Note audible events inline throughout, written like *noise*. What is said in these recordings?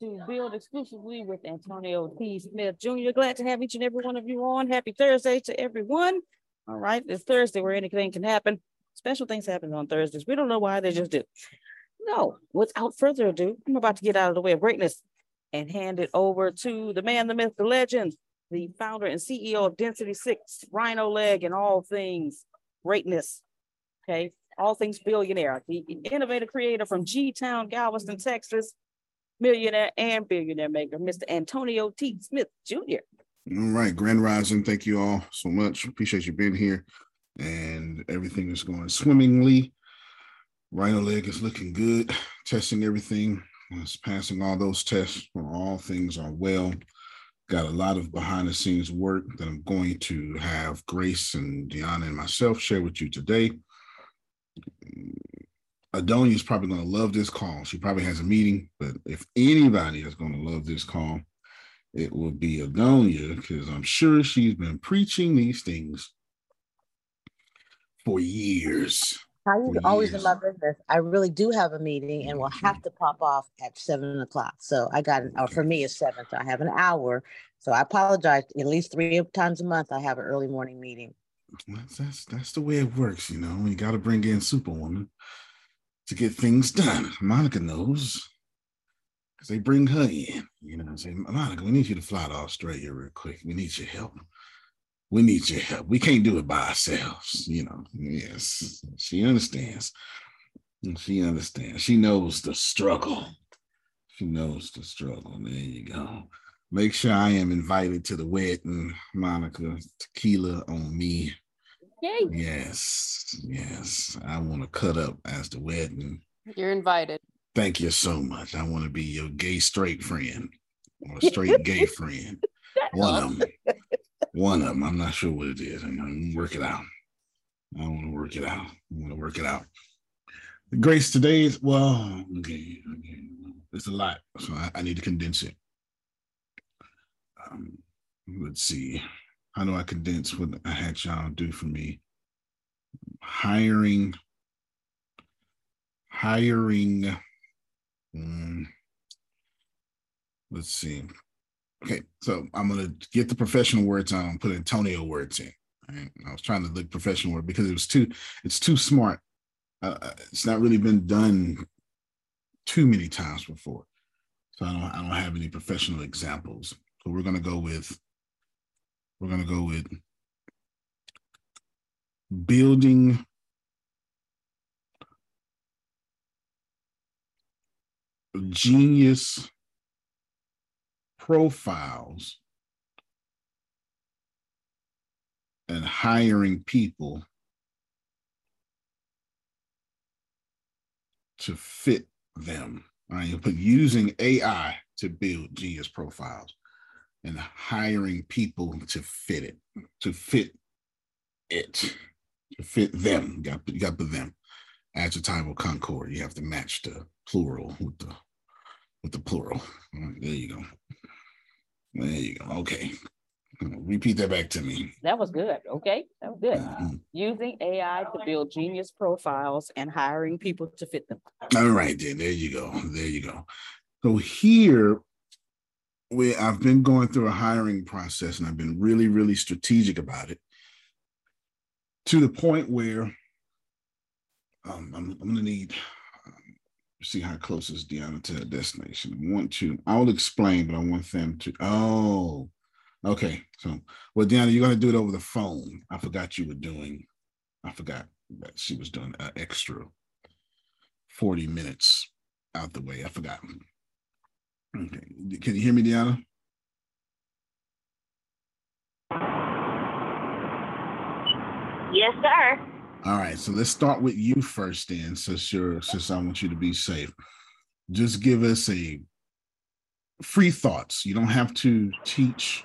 to build exclusively with Antonio T. Smith Jr. Glad to have each and every one of you on. Happy Thursday to everyone. All right, it's Thursday where anything can happen. Special things happen on Thursdays. We don't know why they just do. No, without further ado, I'm about to get out of the way of greatness and hand it over to the man, the myth, the legend, the founder and CEO of Density Six, RhinoLeg, and all things greatness. Okay, all things billionaire, the innovative creator from G Town, Galveston, Texas, millionaire and billionaire maker, Mr. Antonio T. Smith Jr. All right, Grand Rising. Thank you all so much. Appreciate you being here. And everything is going swimmingly. RhinoLeg is looking good. Testing everything. It's passing all those tests. All things are well. Got a lot of behind the scenes work that I'm going to have Grace and Deanna and myself share with you today. Adonia is probably going to love this call. She probably has a meeting, but if anybody is going to love this call, it will be Adonia because I'm sure she's been preaching these things for years. How you always years. in my business? I really do have a meeting and will have mm-hmm. to pop off at seven o'clock. So I got, an hour for me, it's seven. So I have an hour. So I apologize. At least three times a month, I have an early morning meeting. That's that's, that's the way it works, you know. You got to bring in Superwoman to get things done. Monica knows because they bring her in. You know, and say, Monica, we need you to fly to Australia real quick. We need your help. We need your help. We can't do it by ourselves. You know, yes, she understands. She understands. She knows the struggle. She knows the struggle. There you go. Make sure I am invited to the wedding, Monica. Tequila on me. Yay. Yes, yes. I want to cut up as the wedding. You're invited. Thank you so much. I want to be your gay straight friend or straight gay *laughs* friend. One of them. One of them. I'm not sure what it is. I'm going to work it out. I want to work it out. I want to work it out. Grace, today is, well, okay, okay. It's a lot. So I, I need to condense it. um, let's see. How do I condense what I had y'all do for me? Hiring, hiring. Um, let's see. Okay, so I'm gonna get the professional words on, put Antonio words in. Right? I was trying to look professional word because it was too, it's too smart. Uh, uh, it's not really been done too many times before. So I don't, I don't have any professional examples. So we're gonna go with, we're gonna go with building genius profiles and hiring people to fit them. All right, put using AI to build genius profiles and hiring people to fit it, to fit it, to fit them. You got, you got to put them. Adjectival concord. You have to match the plural with the with the plural. Right, there you go. There you go. Okay. Repeat that back to me. That was good. Okay. That was good. Mm-hmm. Using AI to build genius profiles and hiring people to fit them. All right, then. There you go. There you go. So here, we I've been going through a hiring process and I've been really, really strategic about it to the point where um, I'm, I'm going to need see how close is Deanna to a destination. I want to, I'll explain, but I want them to, oh, okay. So, well, Deanna, you're going to do it over the phone. I forgot you were doing, I forgot that she was doing an extra 40 minutes out the way. I forgot. Okay. Can you hear me, Deanna? Yes, sir. All right, so let's start with you first, then, since you're since I want you to be safe. Just give us a free thoughts. You don't have to teach.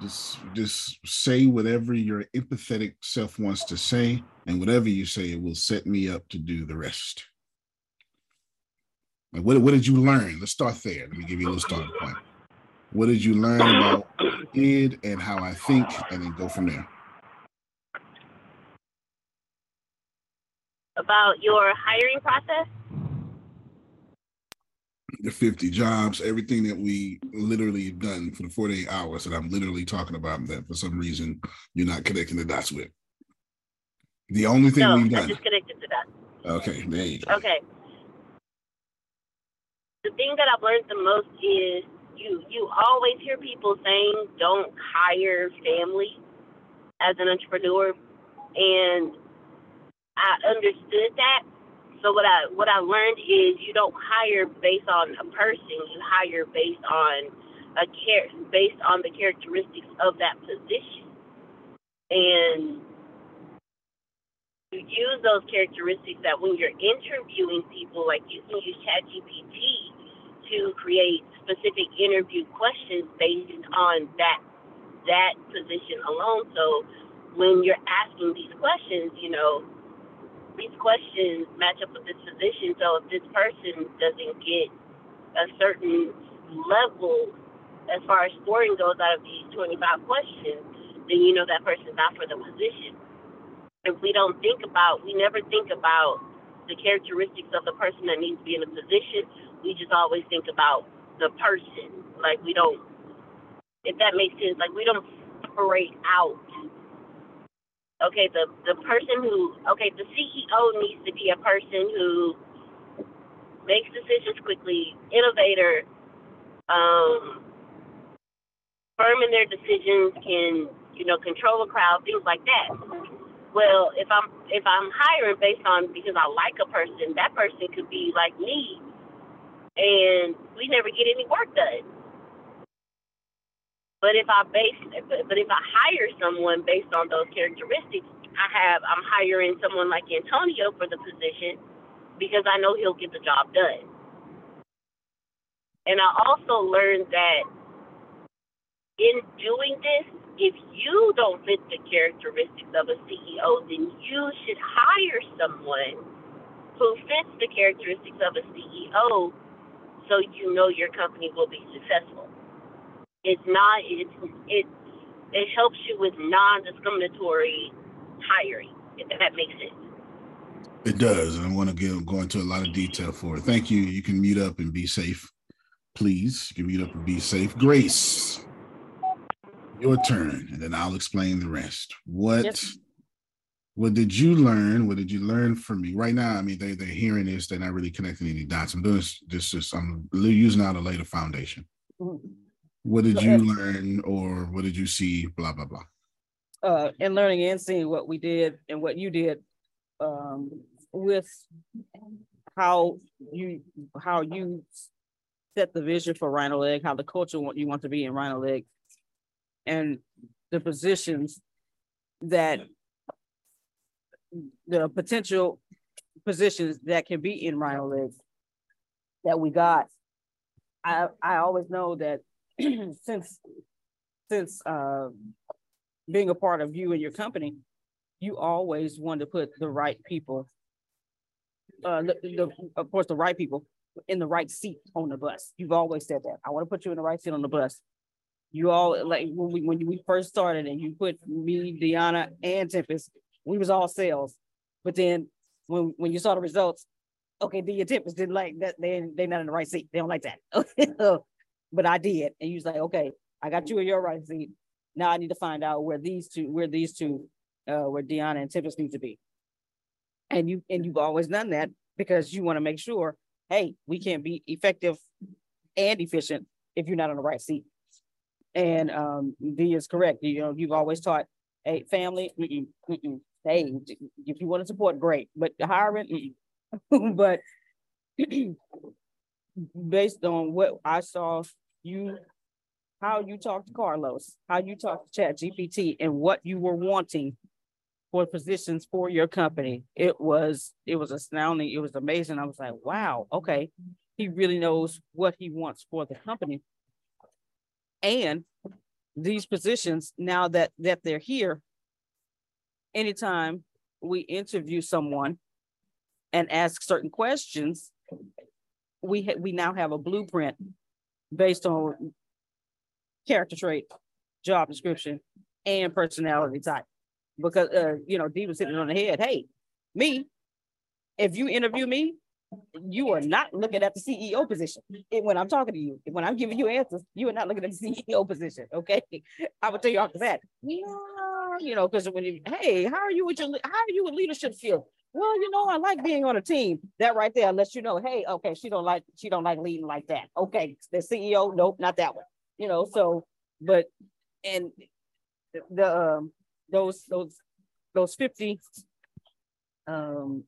Just just say whatever your empathetic self wants to say, and whatever you say, it will set me up to do the rest. Like what, what did you learn? Let's start there. Let me give you a little starting point. What did you learn about id and how I think, and then go from there. about your hiring process? The 50 jobs, everything that we literally done for the 48 hours that I'm literally talking about that for some reason you're not connecting the dots with. The only thing no, we've done. just connected to that. Okay, there you go. Okay. The thing that I've learned the most is you you always hear people saying don't hire family as an entrepreneur and I understood that. So what I what I learned is you don't hire based on a person. You hire based on a care based on the characteristics of that position, and you use those characteristics that when you're interviewing people, like you can use ChatGPT to create specific interview questions based on that that position alone. So when you're asking these questions, you know, these questions match up with this position. So if this person doesn't get a certain level as far as scoring goes out of these 25 questions, then you know that person's not for the position. If we don't think about, we never think about the characteristics of the person that needs to be in a position. We just always think about the person. Like we don't, if that makes sense, like we don't separate out okay, the the person who okay, the CEO needs to be a person who makes decisions quickly, innovator, um, firm in their decisions, can you know control a crowd, things like that. Well, if I'm if I'm hiring based on because I like a person, that person could be like me, and we never get any work done. But if I base, but if I hire someone based on those characteristics, I have I'm hiring someone like Antonio for the position because I know he'll get the job done. And I also learned that in doing this, if you don't fit the characteristics of a CEO, then you should hire someone who fits the characteristics of a CEO so you know your company will be successful. it's not it's it it helps you with non-discriminatory hiring, if that makes sense. It does, and I want to get, go into a lot of detail for it. Thank you. You can mute up and be safe, please. You can mute up and be safe. Grace, your turn, and then I'll explain the rest. What yes. what did you learn? What did you learn from me? Right now, I mean, they they're hearing this, they're not really connecting any dots. I'm doing this, this just I'm using out a later foundation. Mm-hmm. What did you learn, or what did you see? Blah blah blah. Uh, and learning and seeing what we did and what you did um, with how you how you set the vision for RhinoLeg, how the culture want you want to be in RhinoLeg, and the positions that the potential positions that can be in RhinoLeg that we got. I I always know that *clears throat* since since uh, being a part of you and your company, you always want to put the right people uh, the, the, of course, the right people in the right seat on the bus. You've always said that. I want to put you in the right seat on the bus. You all like when we when we first started and you put me, Deanna, and Tempest, we was all sales. But then when when you saw the results, okay, the Tempest didn't like that. They they not in the right seat. They don't like that. *laughs* but I did, and you was like, okay, I got you in your right seat. Now I need to find out where these two, where these two, uh, where Deanna and Tempest need to be and you and you've always done that because you want to make sure hey we can't be effective and efficient if you're not on the right seat and um d is correct you know you've always taught hey family mm-mm, mm-mm. hey if you want to support great but hiring *laughs* but *clears throat* based on what i saw you how you talked to carlos how you talked to ChatGPT and what you were wanting for positions for your company. It was it was astounding. It was amazing. I was like, wow, okay. He really knows what he wants for the company. And these positions, now that that they're here, anytime we interview someone and ask certain questions, we ha- we now have a blueprint based on character trait, job description, and personality type because uh, you know, Dee was sitting on the head. Hey, me, if you interview me, you are not looking at the CEO position when I'm talking to you. When I'm giving you answers, you are not looking at the *laughs* CEO position. Okay, *laughs* I will tell you after that. Yeah, you know, because when you, hey, how are you with your how are you with leadership skills? Well, you know, I like being on a team. That right there lets you know, hey, okay, she don't like she don't like leading like that. Okay, the CEO, nope, not that one. You know, so but and the um those those those 50 um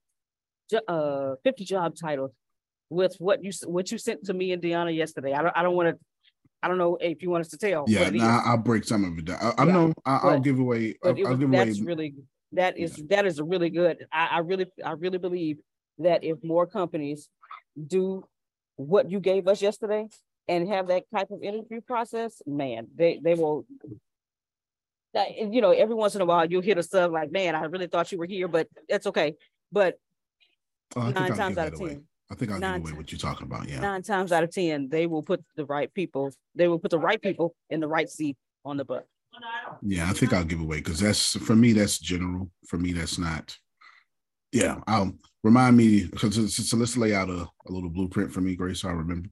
uh 50 job titles with what you what you sent to me and Deanna yesterday. I don't I don't want to I don't know if you want us to tell. Yeah, nah, I'll break some of it down. I, I yeah, know I, will give away. I'll, was, I'll give that's away. really that is yeah. that is a really good. I, I really I really believe that if more companies do what you gave us yesterday and have that type of interview process, man, they they will you know, every once in a while you'll hit a sub like, man, I really thought you were here, but that's okay. But oh, nine times out of ten. Away. I think give away what you're talking about. Yeah. Nine times out of ten, they will put the right people, they will put the right people in the right seat on the bus. Yeah, I think I'll give away because that's for me, that's general. For me, that's not. Yeah, I'll remind me because so let's lay out a, a little blueprint for me, Grace. So I remember.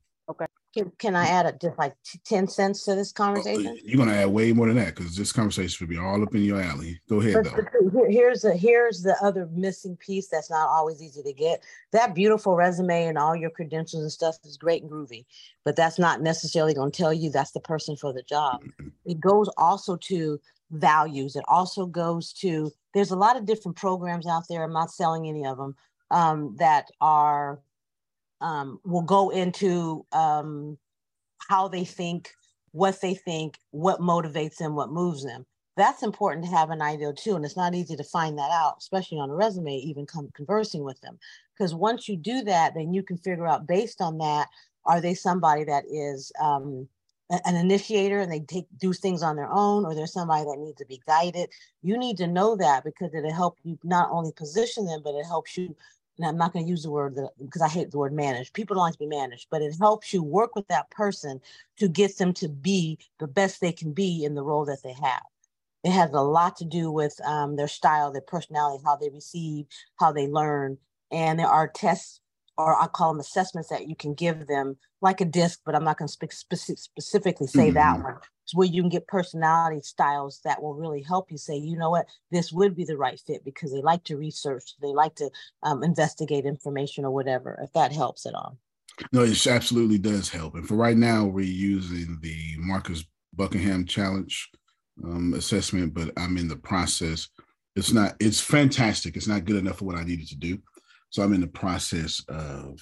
Can, can I add a, just like 10 cents to this conversation? You're going to add way more than that because this conversation will be all up in your alley. Go ahead, but, though. Here's the here's the other missing piece that's not always easy to get. That beautiful resume and all your credentials and stuff is great and groovy, but that's not necessarily going to tell you that's the person for the job. Mm-hmm. It goes also to values. It also goes to there's a lot of different programs out there. I'm not selling any of them um, that are um, will go into um, how they think, what they think, what motivates them, what moves them. That's important to have an idea too. And it's not easy to find that out, especially on a resume, even come conversing with them. Because once you do that, then you can figure out based on that, are they somebody that is um, an initiator and they take do things on their own, or there's somebody that needs to be guided. You need to know that because it'll help you not only position them, but it helps you and I'm not going to use the word because I hate the word manage. People don't like to be managed, but it helps you work with that person to get them to be the best they can be in the role that they have. It has a lot to do with um, their style, their personality, how they receive, how they learn. And there are tests, or I call them assessments that you can give them, like a disc, but I'm not going to spe- specifically say mm-hmm. that one where you can get personality styles that will really help you say, you know what, this would be the right fit because they like to research, they like to um, investigate information or whatever, if that helps at all. No, it absolutely does help. And for right now, we're using the Marcus Buckingham Challenge um, assessment, but I'm in the process. It's not, it's fantastic. It's not good enough for what I needed to do. So I'm in the process of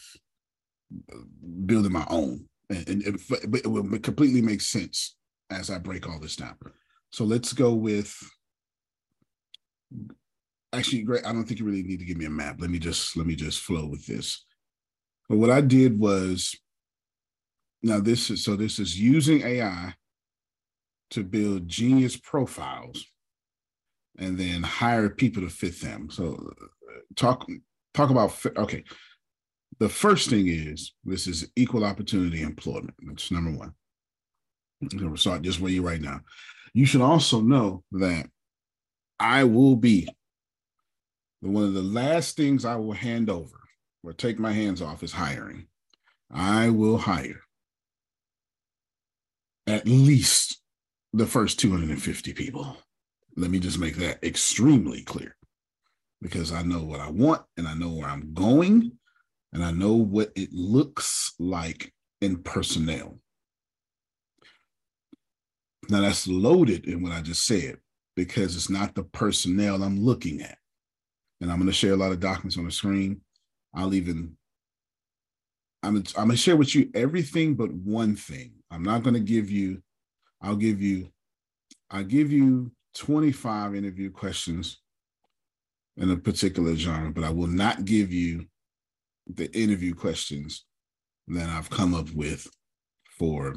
uh, building my own. And, and it, but it will completely make sense as I break all this down. So let's go with actually great. I don't think you really need to give me a map. Let me just let me just flow with this. But what I did was now this is so this is using AI to build genius profiles and then hire people to fit them. So talk talk about okay. The first thing is this is equal opportunity employment. That's number one. I'm going to start just where you right now. You should also know that I will be one of the last things I will hand over or take my hands off is hiring. I will hire at least the first 250 people. Let me just make that extremely clear because I know what I want and I know where I'm going and I know what it looks like in personnel. Now that's loaded in what I just said because it's not the personnel I'm looking at. And I'm going to share a lot of documents on the screen. I'll even I'm I'm going to share with you everything but one thing. I'm not going to give you I'll give you I'll give you 25 interview questions in a particular genre, but I will not give you the interview questions that I've come up with for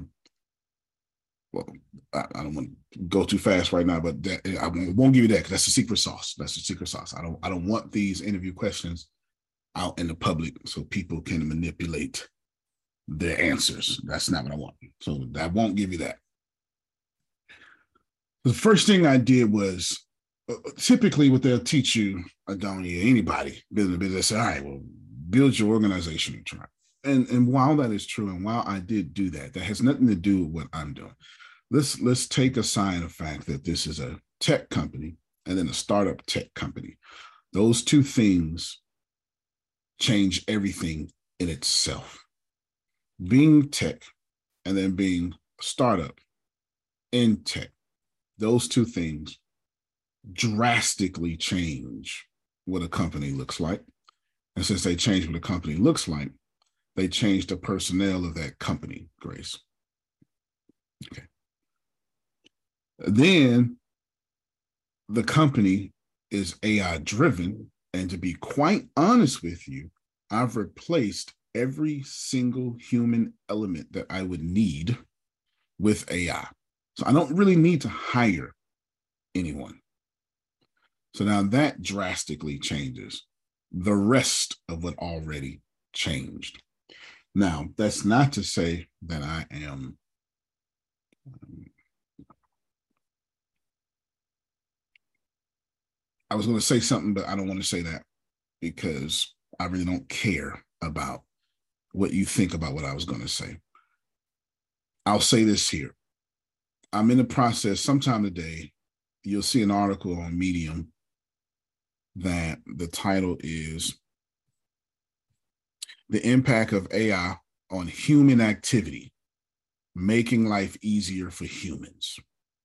well, I, I, don't want to go too fast right now, but that, I won't give you that because that's the secret sauce. That's the secret sauce. I don't I don't want these interview questions out in the public so people can manipulate their answers. That's not what I want. So I won't give you that. The first thing I did was uh, typically what they'll teach you, Adonia, anybody a business, say, all right, well, build your organization and try. And and while that is true, and while I did do that, that has nothing to do with what I'm doing let's let's take aside the fact that this is a tech company and then a startup tech company. Those two things change everything in itself. Being tech and then being startup in tech, those two things drastically change what a company looks like. And since they change what a company looks like, they change the personnel of that company, Grace. Okay. Then the company is AI driven. And to be quite honest with you, I've replaced every single human element that I would need with AI. So I don't really need to hire anyone. So now that drastically changes the rest of what already changed. Now, that's not to say that I am I was going to say something, but I don't want to say that because I really don't care about what you think about what I was going to say. I'll say this here. I'm in the process, sometime today, you'll see an article on Medium that the title is The Impact of AI on Human Activity, Making Life Easier for Humans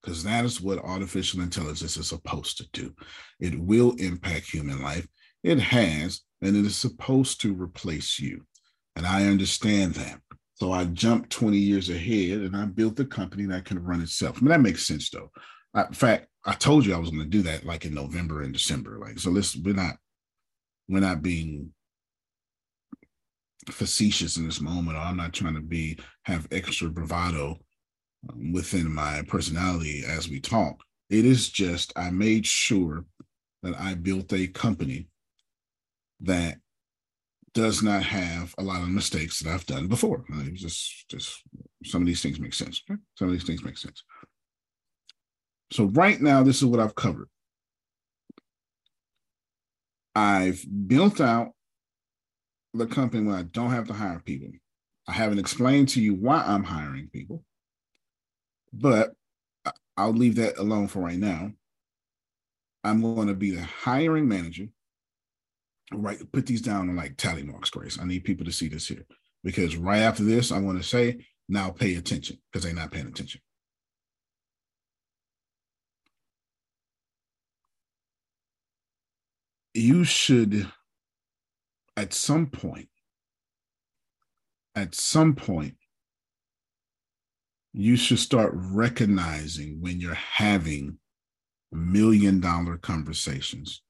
because that is what artificial intelligence is supposed to do. It will impact human life. It has, and it is supposed to replace you. And I understand that. So I jumped 20 years ahead and I built a company that can run itself. I mean, that makes sense though. I, in fact, I told you I was going to do that like in November and December. Like, so let's, we're not, we're not being facetious in this moment, I'm not trying to be, have extra bravado um, within my personality as we talk. It is just I made sure that I built a company that does not have a lot of mistakes that I've done before. Uh, just, just some of these things make sense. Some of these things make sense. So right now, this is what I've covered. I've built out the company where I don't have to hire people. I haven't explained to you why I'm hiring people, but I'll leave that alone for right now. I'm going to be the hiring manager. Right, put these down on like tally marks, Grace. I need people to see this here because right after this, I want to say, now pay attention because they're not paying attention. You should, at some point, at some point, you should start recognizing when you're having million dollar conversations,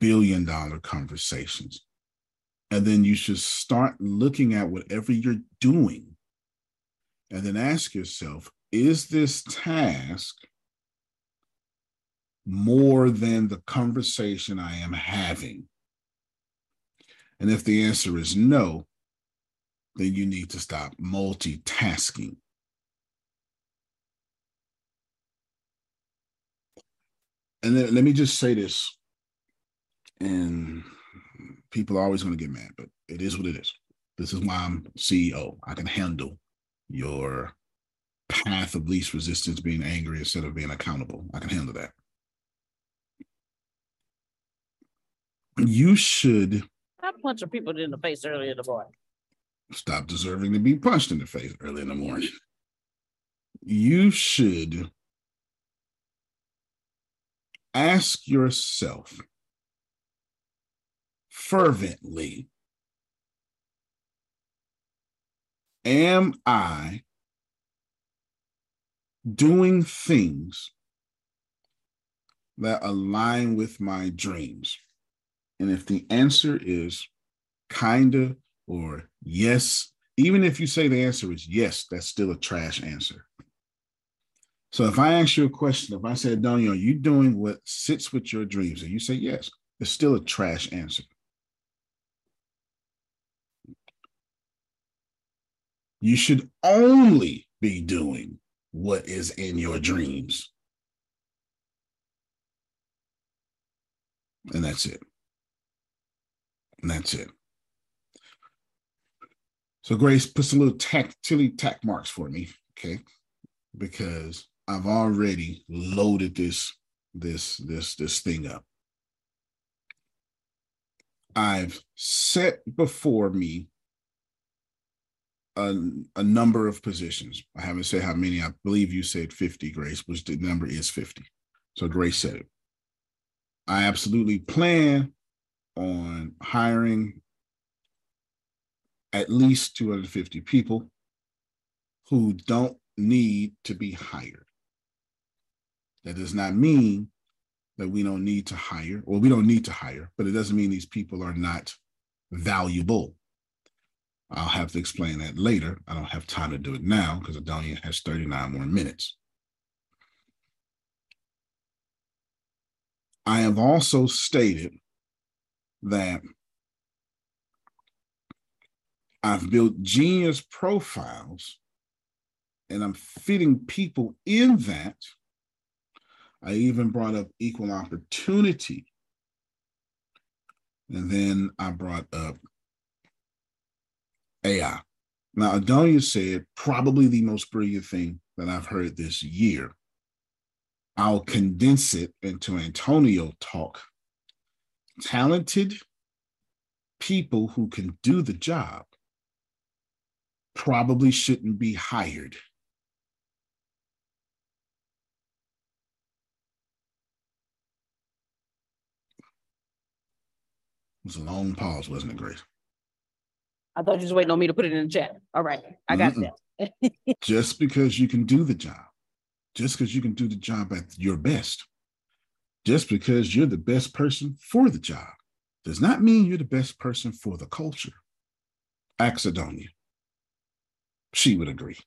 billion dollar conversations. And then you should start looking at whatever you're doing and then ask yourself is this task more than the conversation I am having? And if the answer is no, then you need to stop multitasking. And then let me just say this, and people are always going to get mad, but it is what it is. This is why I'm CEO. I can handle your path of least resistance being angry instead of being accountable. I can handle that. You should. I punched people in the face earlier in the morning stop deserving to be punched in the face early in the morning. You should ask yourself fervently Am I doing things that align with my dreams? And if the answer is kinda or yes. Even if you say the answer is yes, that's still a trash answer. So if I ask you a question, if I said, Daniel, are you doing what sits with your dreams? And you say yes, it's still a trash answer. You should only be doing what is in your dreams. And that's it. And that's it. So Grace, put some little tack, chili tack marks for me, okay? Because I've already loaded this this this this thing up. I've set before me a, a number of positions. I haven't said how many. I believe you said 50, Grace, which the number is 50. So Grace said it. I absolutely plan on hiring at least 250 people who don't need to be hired. That does not mean that we don't need to hire, or we don't need to hire, but it doesn't mean these people are not valuable. I'll have to explain that later. I don't have time to do it now because Adonia has 39 more minutes. I have also stated that I've built genius profiles and I'm fitting people in that. I even brought up equal opportunity. And then I brought up AI. Now, Adonia said probably the most brilliant thing that I've heard this year. I'll condense it into Antonio talk. Talented people who can do the job probably shouldn't be hired. Was a long pause, wasn't it, Grace? I thought you was waiting on me to put it in the chat. All right, I got Mm-mm. that. *laughs* just because you can do the job, just because you can do the job at your best, just because you're the best person for the job, does not mean you're the best person for the culture. Axidonia she would agree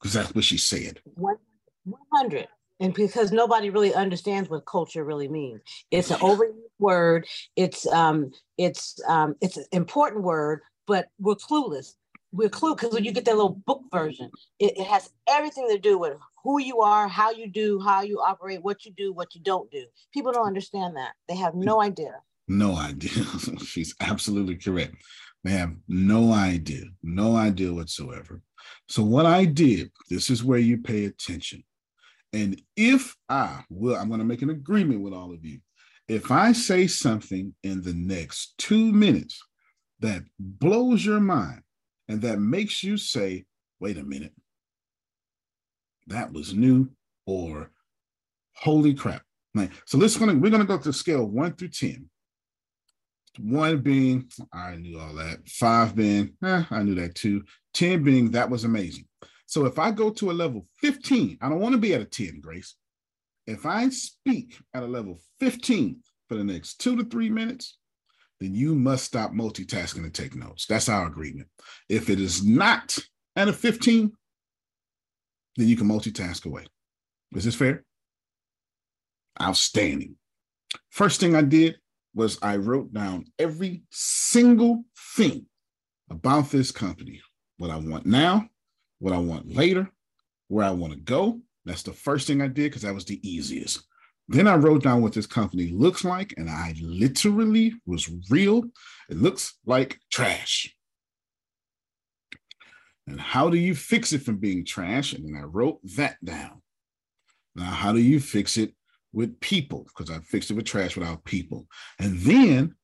because that's what she said. 100. And because nobody really understands what culture really means. It's an overused word. It's um it's um it's an important word but we're clueless. We're clue because when you get that little book version it, it has everything to do with who you are how you do how you operate what you do what you don't do. People don't understand that. They have no idea. No idea. *laughs* She's absolutely correct. They have no idea. No idea whatsoever. So what i did this is where you pay attention and if I will, I'm going to make an agreement with all of you. If I say something in the next two minutes that blows your mind and that makes you say, wait a minute, that was new or holy crap. So let's gonna we're gonna go to scale one through 10. One being, I knew all that. Five being, eh, I knew that too. 10 being, that was amazing. So if I go to a level 15, I don't want to be at a 10, Grace. If I speak at a level 15 for the next two to three minutes, then you must stop multitasking and take notes. That's our agreement. If it is not at a 15, then you can multitask away. Is this fair? Outstanding. First thing I did was I wrote down every single thing about this company, what I want now, what I want later, where I want to go. That's the first thing I did because that was the easiest. Then I wrote down what this company looks like, and I literally was real. It looks like trash. And how do you fix it from being trash? And then I wrote that down. Now, how do you fix it with people? Because I fixed it with trash without people. And then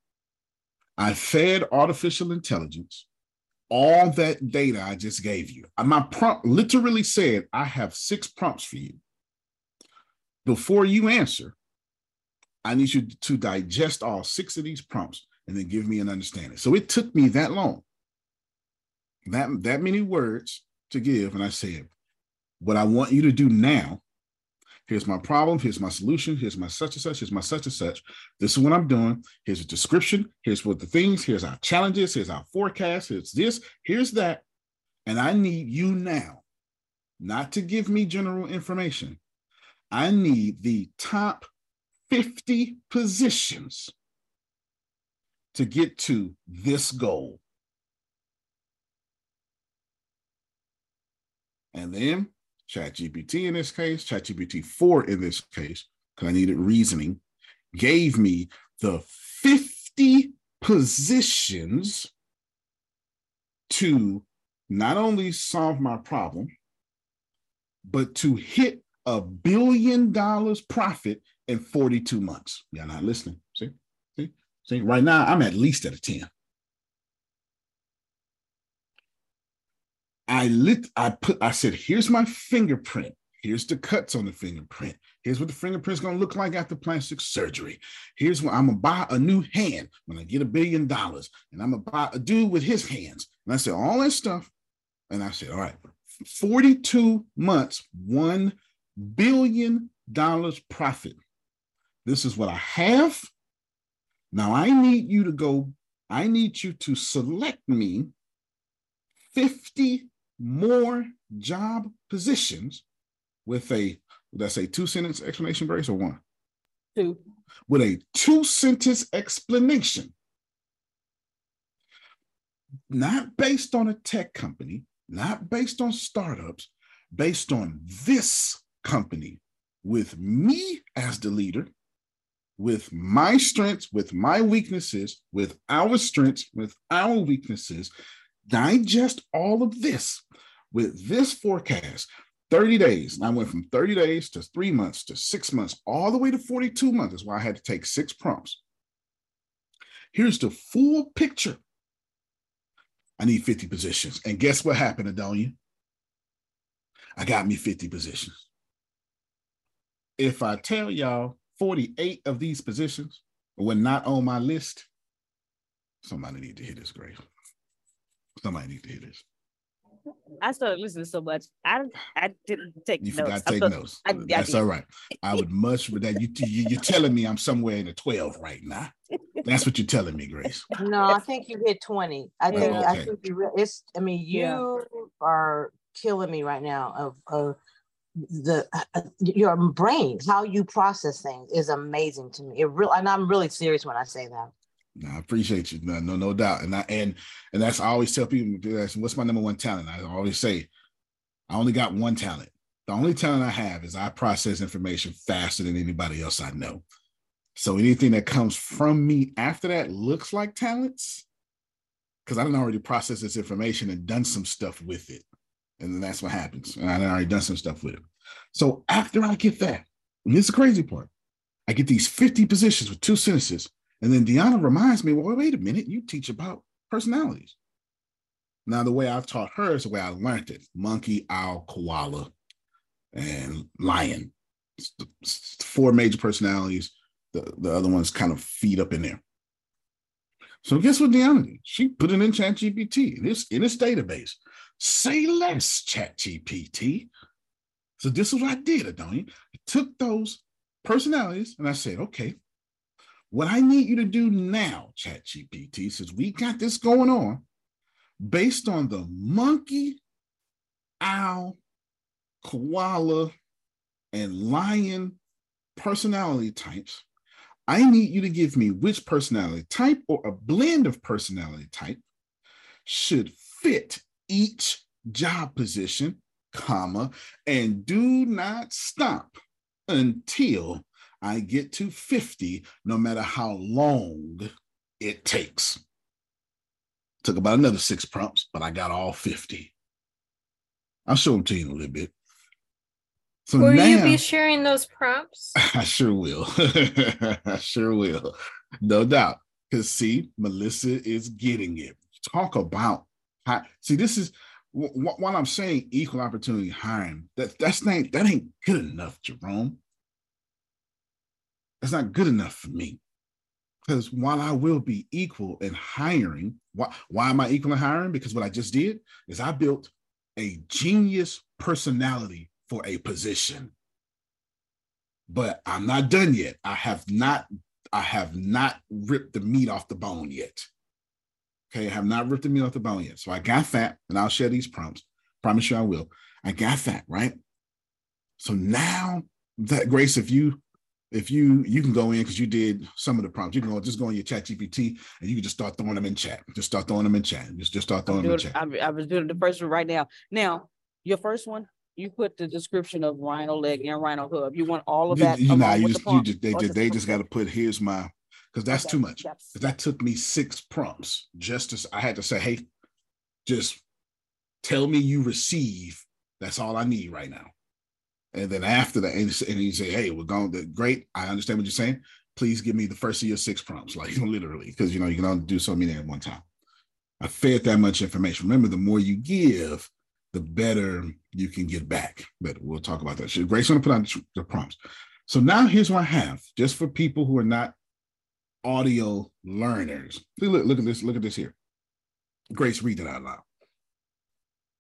I fed artificial intelligence all that data I just gave you. My prompt literally said, I have six prompts for you. Before you answer, I need you to digest all six of these prompts and then give me an understanding. So it took me that long, that, that many words to give. And I said, what I want you to do now Here's my problem. Here's my solution. Here's my such and such. Here's my such and such. This is what I'm doing. Here's a description. Here's what the things. Here's our challenges. Here's our forecast. Here's this. Here's that. And I need you now, not to give me general information. I need the top 50 positions to get to this goal. And then ChatGPT in this case, ChatGPT 4 in this case, because I needed reasoning, gave me the 50 positions to not only solve my problem, but to hit a billion dollars profit in 42 months. Y'all not listening. See? See? See? Right now, I'm at least at a 10. I lit, I put, I said, here's my fingerprint. Here's the cuts on the fingerprint. Here's what the fingerprint's gonna look like after plastic surgery. Here's what I'm gonna buy a new hand when I get a billion dollars, and I'm gonna buy a dude with his hands. And I said all that stuff, and I said, all right, 42 months, one billion dollars profit. This is what I have. Now I need you to go. I need you to select me 50 more job positions with a, I say two sentence explanation, Grace, or one? Two. With a two sentence explanation. Not based on a tech company, not based on startups, based on this company with me as the leader, with my strengths, with my weaknesses, with our strengths, with our weaknesses, digest all of this with this forecast 30 days. And I went from 30 days to three months to six months, all the way to 42 months. That's why I had to take six prompts. Here's the full picture. I need 50 positions. And guess what happened, Adonia? I got me 50 positions. If I tell y'all 48 of these positions were not on my list, somebody need to hit this grave. Somebody need to hear this. I started listening so much. I I didn't take you notes. forgot to take notes. I, That's all right. I would much with that you, you you're telling me I'm somewhere in the 12 right now. That's what you're telling me, Grace. No, I think you hit 20. I think oh, okay. I think you it's I mean you yeah. are killing me right now of of the uh, your brain, how you process things is amazing to me. It real, and I'm really serious when I say that. No, I appreciate you. No, no, no doubt. And I and and that's I always tell people, what's my number one talent? I always say, I only got one talent. The only talent I have is I process information faster than anybody else I know. So anything that comes from me after that looks like talents because I didn't already process this information and done some stuff with it. And then that's what happens. And I already done some stuff with it. So after I get that, and this is the crazy part, I get these 50 positions with two sentences. And then Deanna reminds me, well, wait a minute, you teach about personalities. Now, the way I've taught her is the way I learned it monkey, owl, koala, and lion. Four major personalities. The, the other ones kind of feed up in there. So guess what Deanna did? She put it in ChatGPT. This in its database. Say less, ChatGPT. So this is what I did, Adonia. I took those personalities and I said, okay, what I need you to do now, ChatGPT, since we got this going on, based on the monkey, owl, koala, and lion personality types, I need you to give me which personality type or a blend of personality type should fit each job position, comma, and do not stop until I get to 50, no matter how long it takes. Took about another six prompts, but I got all 50. I'll show them to you in a little bit. So will now, you be sharing those prompts? *laughs* I sure will. *laughs* I sure will. No doubt. Because see, Melissa is getting it. Talk about how, see, this is what, while I'm saying equal opportunity hiring, that that's not that ain't good enough, Jerome. That's not good enough for me. Because while I will be equal in hiring, why, why am I equal in hiring? Because what I just did is I built a genius personality for a position. But I'm not done yet. I have not, I have not ripped the meat off the bone yet. Okay, I have not ripped the meat off the bone yet. So I got fat, and I'll share these prompts. Promise you I will. I got fat, right? So now that Grace, if you if you you can go in because you did some of the prompts, you can go just go in your ChatGPT and you can just start throwing them in chat. Just start throwing them in chat. Just just start throwing them in chat. I, I was doing the first one right now. Now, your first one, you put the description of RhinoLeg and Rhino Hub. You want all of that? You, you know, you just, the you just, they just, they just got to put here's my because that's okay. too much. That took me six prompts just to I had to say, hey, just tell me you receive. That's all I need right now. And then after that, and, and you say, hey, we're going to great. I understand what you're saying. Please give me the first of your six prompts, *laughs* like literally, because you know you can only do so many at one time. I fed that much information. Remember, the more you give, the better you can get back. But we'll talk about that. Grace to put on the prompts. So now here's what I have, just for people who are not audio learners. Look, look at this. Look at this here. Grace, read it out loud.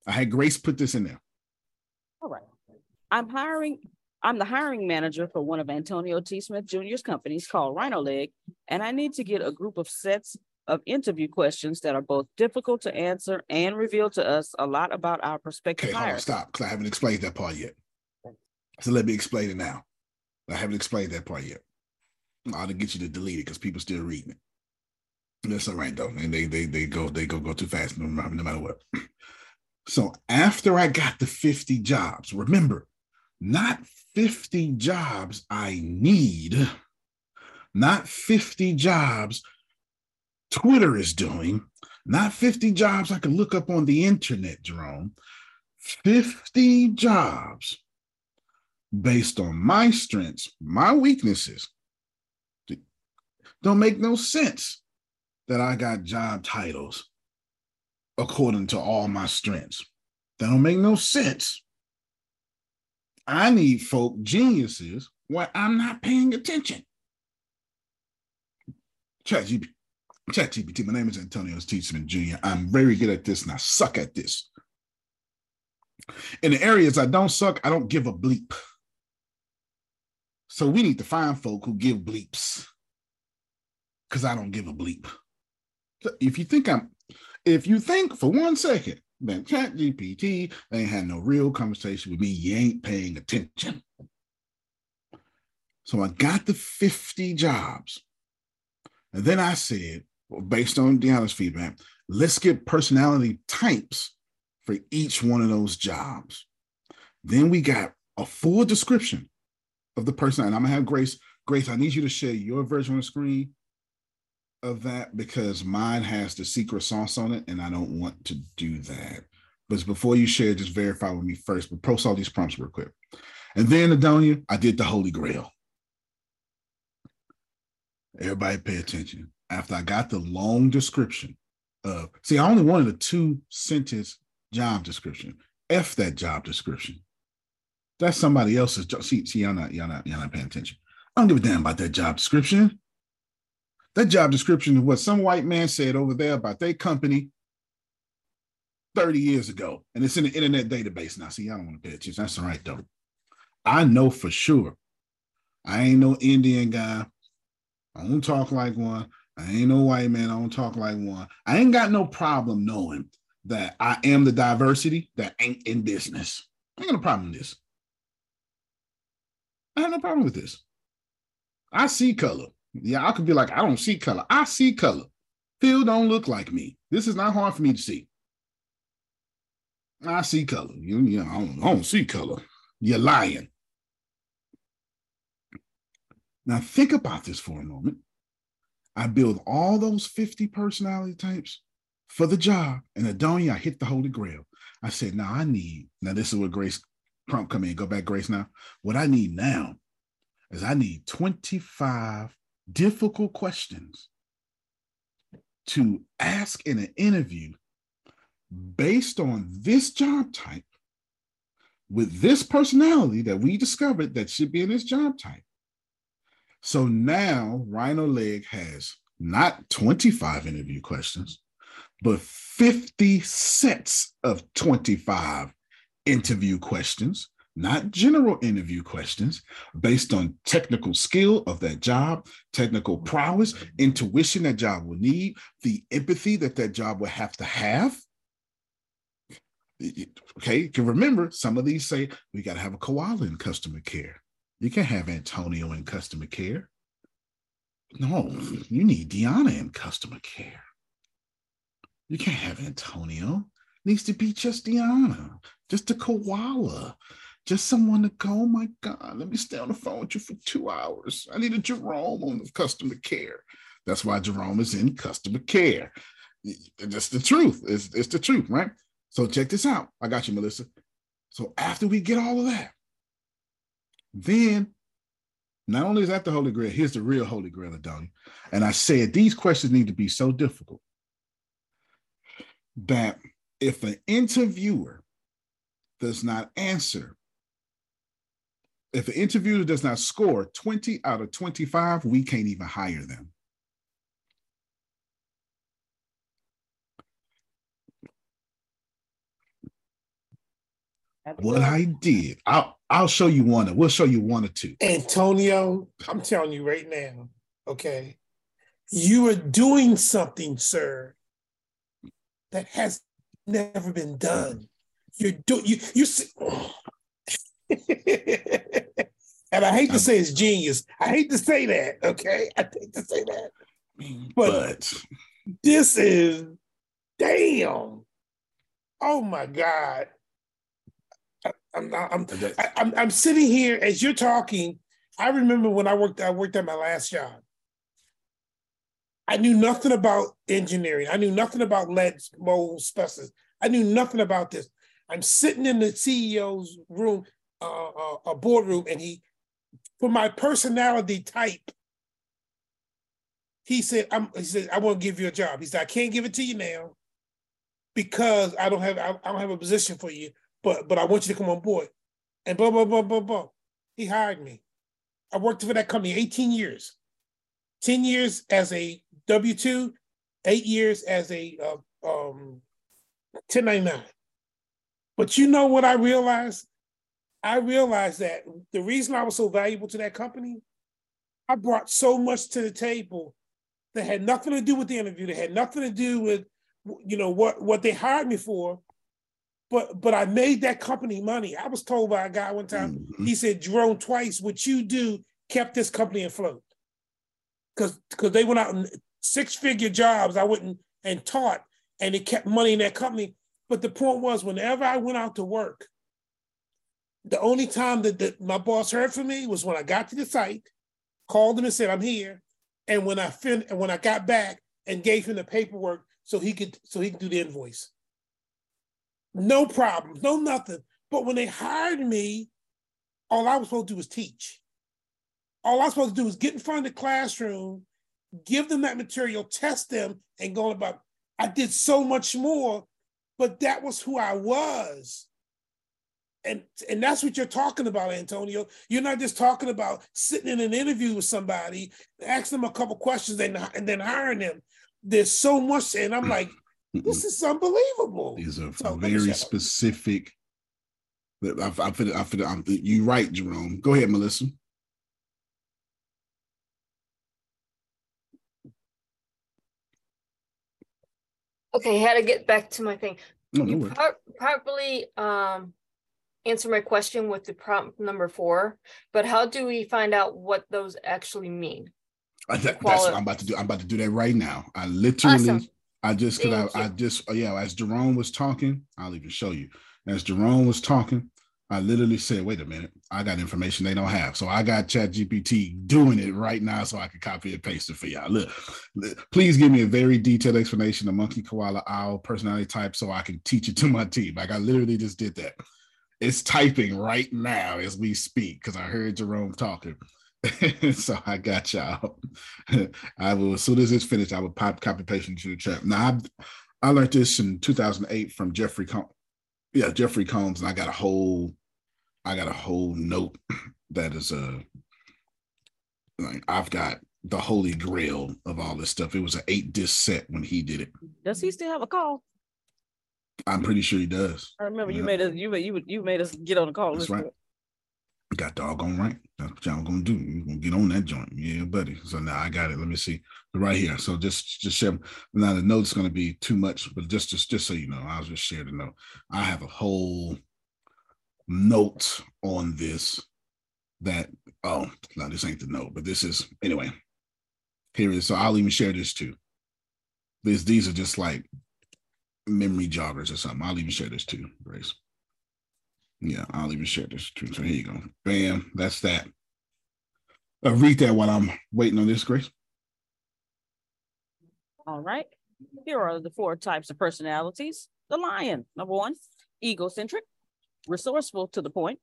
I had Grace put this in there. All right. I'm hiring. I'm the hiring manager for one of Antonio T. Smith Jr.'s companies called RhinoLeg, and I need to get a group of sets of interview questions that are both difficult to answer and reveal to us a lot about our prospective okay, hold on, stop, because I haven't explained that part yet. So let me explain it now. I haven't explained that part yet. I ought to get you to delete it because people still reading it. That's all right though, and they they they go they go go too fast no, no matter what. *clears throat* So after I got the 50 jobs, remember, not 50 jobs I need, not 50 jobs Twitter is doing, not 50 jobs I can look up on the internet, Jerome. 50 jobs based on my strengths, my weaknesses. Don't make no sense that I got job titles according to all my strengths. That don't make no sense. I need folk geniuses where I'm not paying attention. Chat GPT, ChatGPT. My name is Antonio T. Smith Jr. I'm very good at this and I suck at this. In the areas I don't suck, I don't give a bleep. So we need to find folk who give bleeps because I don't give a bleep. If you think I'm, if you think for one second Then ChatGPT, they ain't had no real conversation with me. You ain't paying attention. So I got the 50 jobs. And then I said, well, based on Deanna's feedback, let's get personality types for each one of those jobs. Then we got a full description of the person. And I'm gonna have Grace. Grace, I need you to share your version on the screen of that because mine has the secret sauce on it, and I don't want to do that. But before you share, just verify with me first. But post all these prompts real quick. And then Adonia, I did the Holy Grail. Everybody pay attention. After I got the long description of, see, I only wanted a two sentence job description. F that job description. That's somebody else's job. See, see, y'all not, y'all not, y'all not paying attention. I don't give a damn about that job description. That job description is what some white man said over there about their company 30 years ago. And it's in the internet database now. See, I don't want to pay attention. That's all right, though. I know for sure. I ain't no Indian guy. I don't talk like one. I ain't no white man. I don't talk like one. I ain't got no problem knowing that I am the diversity that ain't in business. I ain't got no problem with this. I have no problem with this. I see color. Yeah, I could be like, I don't see color. I see color. Phil don't look like me. This is not hard for me to see. I see color. You, you know, I don't, I don't see color. You're lying. Now think about this for a moment. I build all those 50 personality types for the job. And Adonia, I hit the holy grail. I said, now I need, now this is where Grace prompt come in. Go back, Grace, now. What I need now is I need 25 difficult questions to ask in an interview based on this job type with this personality that we discovered that should be in this job type. So now RhinoLeg has not 25 interview questions, but 50 sets of 25 interview questions not general interview questions based on technical skill of that job, technical prowess, intuition that job will need, the empathy that that job will have to have. Okay, you can remember some of these say we got to have a koala in customer care. You can't have Antonio in customer care. No, you need Deanna in customer care. You can't have Antonio. It needs to be just Deanna, just a koala just someone to go, oh my God, let me stay on the phone with you for two hours. I need a Jerome on the customer care. That's why Jerome is in customer care. That's the truth. It's, it's the truth, right? So check this out. I got you, Melissa. So after we get all of that, then not only is that the Holy Grail, here's the real Holy Grail, Adonia. And I said these questions need to be so difficult that if an interviewer does not answer if an interviewer does not score 20 out of 25, we can't even hire them. What I did, I'll I'll show you one. We'll show you one or two. Antonio, I'm telling you right now, okay, you are doing something, sir, that has never been done. You're doing you you see. *sighs* *laughs* and I hate to um, say it's genius. I hate to say that. Okay, I hate to say that, but, but. this is damn. Oh my god. I, I'm, I'm, I, I'm, I'm sitting here as you're talking. I remember when I worked. I worked at my last job. I knew nothing about engineering. I knew nothing about lead mold specimens. I knew nothing about this. I'm sitting in the CEO's room uh, a boardroom and he, for my personality type, he said, I'm, he said, I want to give you a job. He said, I can't give it to you now because I don't have, I, I don't have a position for you, but, but I want you to come on board. And blah, blah, blah, blah, blah. He hired me. I worked for that company 18 years, 10 years as a W-2, eight years as a uh, um, 1099. But you know what I realized? I realized that the reason I was so valuable to that company, I brought so much to the table that had nothing to do with the interview, that had nothing to do with, you know, what, what they hired me for. but but I made that company money. I was told by a guy one time. Mm-hmm. He said, "Jerome, twice what you do kept this company afloat." Because because they went out and six figure jobs. I went and, and taught, and it kept money in that company. But the point was, whenever I went out to work, the only time that, that my boss heard from me was when I got to the site, called him and said, "I'm here," and when I fin- and when I got back and gave him the paperwork so he could so he could do the invoice. No problems, no nothing. But when they hired me, all I was supposed to do was teach. All I was supposed to do was get in front of the classroom, give them that material, test them, and go about. I did so much more, but that was who I was. And, and that's what you're talking about, Antonio. You're not just talking about sitting in an interview with somebody, asking them a couple questions, and, and then hiring them. There's so much, and I'm like, *clears throat* this is unbelievable. These are so, very specific. I, I, I, I, I'm, you right, Jerome. Go ahead, Melissa. Okay, how to get back to my thing. No, you pro- properly um, answer my question with the prompt number four, but how do we find out what those actually mean? Uh, that, that's what I'm about to do. I'm about to do that right now. I literally, awesome. I just, cause I, I just, yeah, as Jerome was talking, I'll even show you. As Jerome was talking, I literally said, wait a minute, I got information they don't have. So I got ChatGPT doing it right now so I can copy and paste it for y'all. Look, please give me a very detailed explanation of monkey, koala, owl, personality type so I can teach it to my team. Like I literally just did that. It's typing right now as we speak because I heard Jerome talking. *laughs* so I got y'all. *laughs* I will, as soon as it's finished, I will pop copy paste into the chat. Now I, I learned this in 2008 from Jeffrey Combs. Yeah, Jeffrey Combs, and I got a whole, I got a whole note *clears throat* that is a, uh, like I've got the holy grail of all this stuff. It was an eight disc set when he did it. Does he still have a call? I'm pretty sure he does. I remember yeah. you made us you made you you made us get on the call. That's right. Got doggone right. That's what y'all gonna do. You gonna get on that joint, yeah, buddy. So now I got it. Let me see right here. So just just share. Now the note's gonna be too much, but just just just so you know, I'll just share the note. I have a whole note on this that oh no, this ain't the note, but this is anyway. Here it is. So I'll even share this too. This these are just like memory joggers or something. I'll even share this too, Grace. Yeah, I'll even share this too. So here you go. Bam, that's that. Uh, read that while I'm waiting on this, Grace. All right. Here are the four types of personalities. The lion, number one, egocentric, resourceful to the point,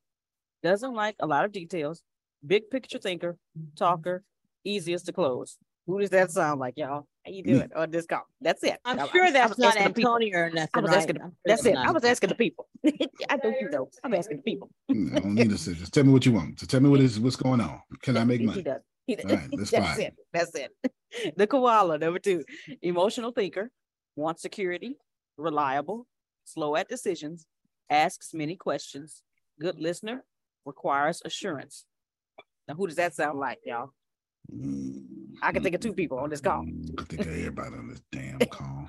doesn't like a lot of details, big picture thinker, talker, easiest to close. Who does that sound like, y'all? How you doing on this call? That's it. I'm I, sure I, that's I not Antonio or nothing. I was right? asking. That's it. I was asking the people. *laughs* I know you know. I'm asking the people. Mm, I don't need to say. Just tell me what you want. So tell me what is what's going on. Can I make *laughs* money? He does. He does. All right, *laughs* that's, that's fine. it. That's it. The koala, number two, emotional thinker, wants security, reliable, slow at decisions, asks many questions, good listener, requires assurance. Now, who does that sound like, y'all? Mm. I can think of two people on this call. Mm, I think of everybody on this damn *laughs* call.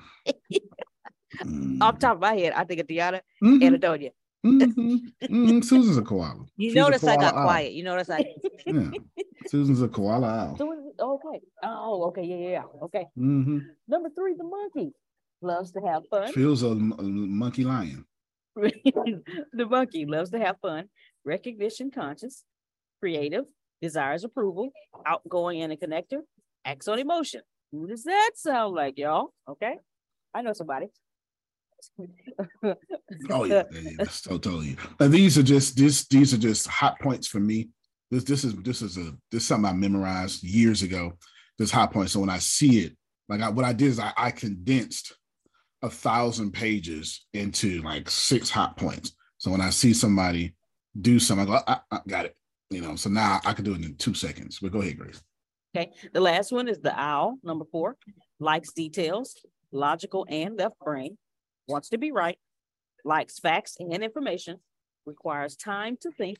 mm. *laughs* Off top of my head, I think of Deanna mm-hmm. and Adonia. Mm-hmm. Mm-hmm. Susan's a koala. You She's notice koala I got owl. quiet. You notice I. *laughs* yeah. Susan's a koala owl. So, okay. Oh, okay. Yeah, yeah, yeah. Okay. Mm-hmm. Number three, the monkey loves to have fun. Feels a, a monkey lion. the monkey loves to have fun, recognition conscious, creative, desires approval, outgoing and a connector, acts on emotion. Who does that sound like, y'all? Okay. I know somebody. oh yeah, *laughs* yeah, so totally. And these are just this these are just hot points for me. This this is this is a this is something I memorized years ago. This hot point. So when I see it, like I, what I did is I, I condensed a thousand pages into like six hot points. So when I see somebody do something, I go, I, I got it. You know, so now I can do it in two seconds. But go ahead, Grace. Okay. The last one is the owl, number four, likes details, logical and left brain, wants to be right, likes facts and information, requires time to think,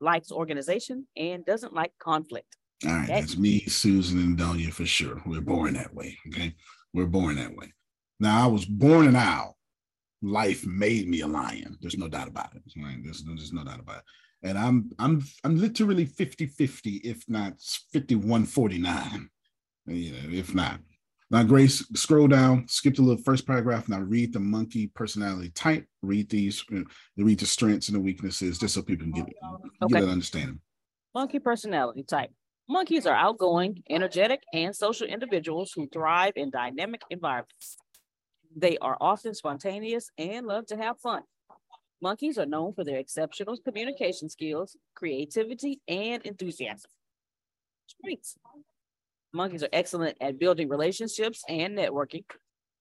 likes organization, and doesn't like conflict. All right, okay. that's me, Susan, and Donia for sure. We're born that way. Okay. We're born that way. Now, I was born an owl. life made me a lion. There's no doubt about it. Right? There's, there's no doubt about it. And I'm I'm I'm literally 50-50, if not 51-49. You know, if not. Now, Grace, scroll down, skip the little first paragraph. Now read the monkey personality type. Read these, uh, read the strengths and the weaknesses, just so people can get, okay. get an understanding. Monkey personality type. Monkeys are outgoing, energetic, and social individuals who thrive in dynamic environments. They are often spontaneous and love to have fun. Monkeys are known for their exceptional communication skills, creativity, and enthusiasm. Strengths. Monkeys are excellent at building relationships and networking,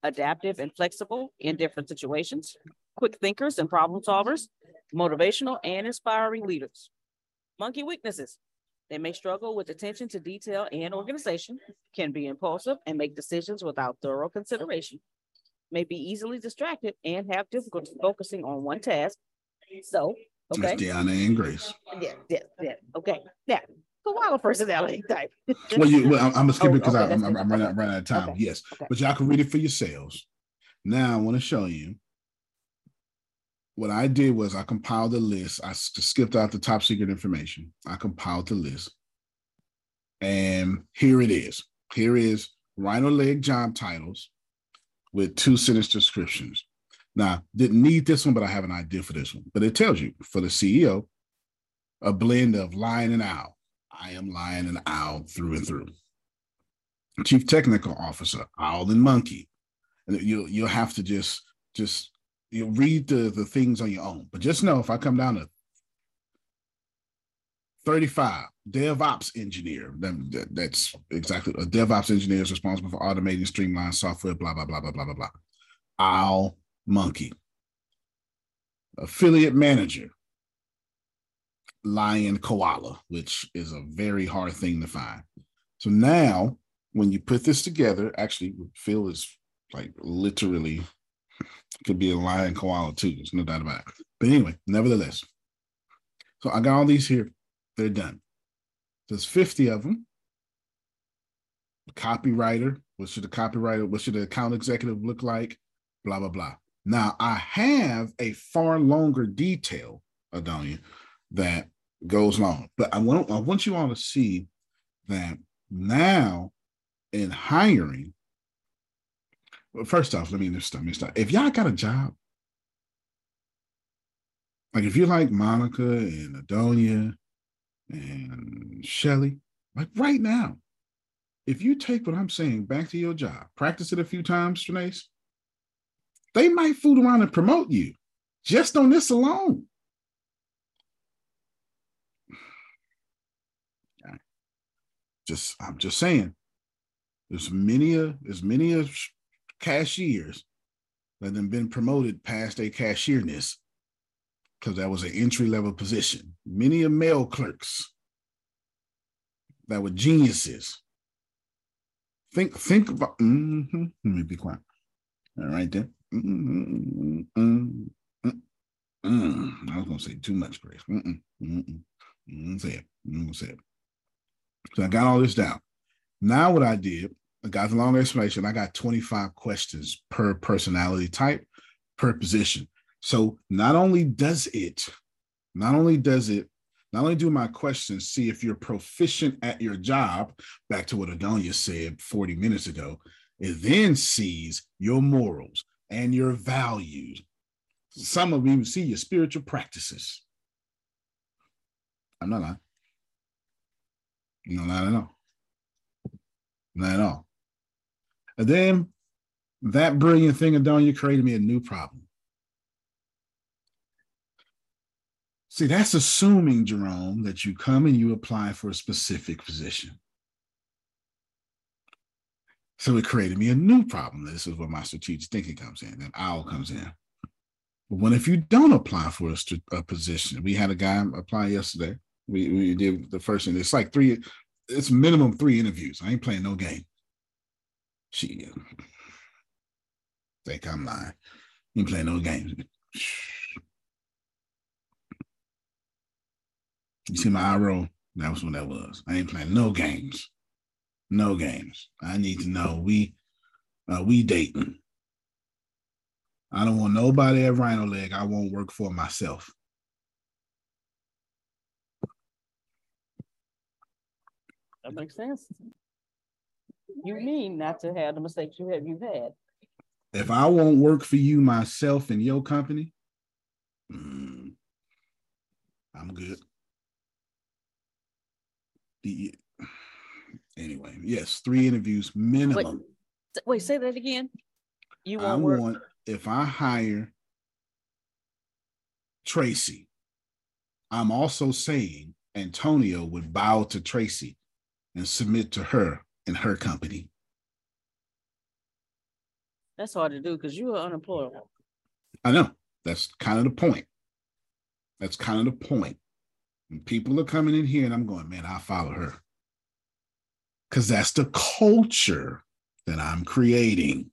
adaptive and flexible in different situations, quick thinkers and problem solvers, motivational and inspiring leaders. Monkey weaknesses. They may struggle with attention to detail and organization, can be impulsive and make decisions without thorough consideration, may be easily distracted and have difficulty focusing on one task. So, okay. That's Deanna and Grace. Yeah, yeah, yeah. Okay. Now, koala personality type. well, you, well, I'm, gonna skip oh, it because okay, I'm, I'm, I'm running, out, running out of time. Okay. Yes, okay. but y'all can read it for yourselves. Now, I want to show you what I did was I compiled a list. I skipped out the top secret information. I compiled the list. And here it is. Here is RhinoLeg job titles with two sentence descriptions. Now, didn't need this one, but I have an idea for this one. But it tells you for the CEO, a blend of lion and owl. I am lion and owl through and through. Chief technical officer, owl and monkey. And you'll you'll have to just just you read the the things on your own. But just know if I come down to 35 DevOps engineer, that, that's exactly a DevOps engineer is responsible for automating streamlined software, blah, blah, blah, blah, blah, blah, blah. Owl Monkey. Affiliate manager, Lion Koala, which is a very hard thing to find. So now, when you put this together, actually, Phil is like literally could be a lion koala too. There's no doubt about it. But anyway, nevertheless. So I got all these here. They're done. There's 50 of them. Copywriter. What should the copywriter, what should the account executive look like? Blah, blah, blah. Now I have a far longer detail, Adonia, that goes on. But I want I want you all to see that now in hiring, well, first off, let me just let me. If y'all got a job, like if you like Monica and Adonia and Shelly, like right now, if you take what I'm saying back to your job, practice it a few times, Trinace, they might fool around and promote you just on this alone. Just I'm just saying, there's many a there's many a cashiers that have been promoted past a cashierness because that was an entry level position. Many of mail clerks that were geniuses. Think think about. Mm-hmm, let me be quiet. All right then. Mm-hmm, mm-hmm, mm-hmm. I was gonna say too much, Grace. Mm-mm, mm-mm, mm-mm, say it. Mm-mm, say it. So I got all this down. Now what I did I got a long explanation. I got 25 questions per personality type, per position. So not only does it, not only does it, not only do my questions see if you're proficient at your job, back to what Adonia said 40 minutes ago, it then sees your morals and your values. Some of them see your spiritual practices. I'm not lying. No, not at all. Not at all. And then that brilliant thing, Adonia, created me a new problem. See, that's assuming, Jerome, that you come and you apply for a specific position. So it created me a new problem. This is where my strategic thinking comes in, and owl comes in. But when if you don't apply for a, a position, we had a guy apply yesterday. We, we did the first thing. It's like three, it's minimum three interviews. I ain't playing no game. She think I'm lying. You ain't playing no games. You see my eye roll? That was what that was. I ain't playing no games. No games. I need to know we uh, we dating. I don't want nobody at RhinoLeg. I won't work for myself. That makes sense. You mean not to have the mistakes you have you've had. If I won't work for you myself in your company, mm, I'm good. The, anyway, yes, three interviews minimum. Wait, wait say that again. You I work. want if I hire Tracy, I'm also saying Antonio would bow to Tracy and submit to her and her company. That's hard to do because you are unemployed. I know. That's kind of the point. That's kind of the point. And people are coming in here and I'm going, man, I'll follow her. Because that's the culture that I'm creating.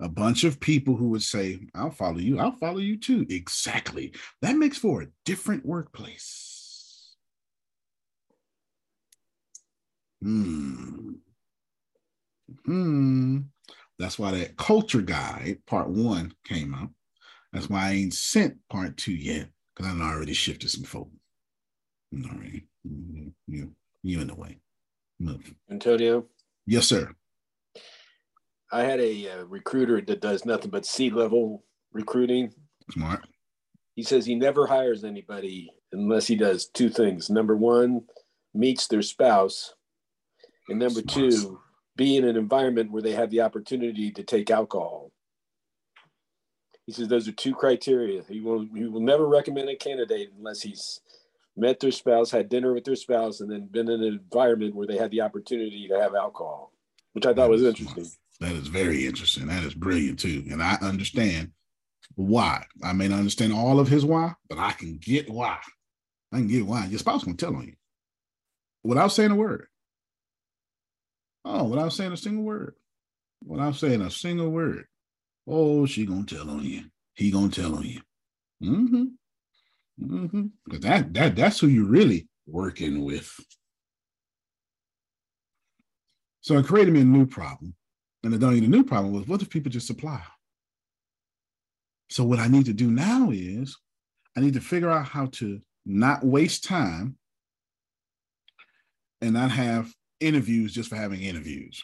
A bunch of people who would say, I'll follow you. I'll follow you too. Exactly. That makes for a different workplace. Hmm. Hmm. That's why that culture guide, part one, came out. That's why I ain't sent part two yet, because I know I already shifted some folk. All right. You, you in the way. Move. Antonio? Yes, sir. I had a uh, recruiter that does nothing but C level recruiting. Smart. He says he never hires anybody unless he does two things. Number one, meets their spouse and number two, be in an environment where they have the opportunity to take alcohol. He says those are two criteria. He will he will never recommend a candidate unless he's met their spouse, had dinner with their spouse, and then been in an environment where they had the opportunity to have alcohol, which I thought that was interesting. That is very interesting. That is brilliant too. And I understand why. I may not understand all of his why, but I can get why. I can get why. Your spouse can tell on you without saying a word. Oh, without saying a single word. Without saying a single word. Oh, she gonna tell on you. He gonna tell on you. Mm-hmm. Mm-hmm. Because that that that's who you're really working with. So it created me a new problem. And the only new problem was what if people just apply? So what I need to do now is I need to figure out how to not waste time and not have interviews just for having interviews.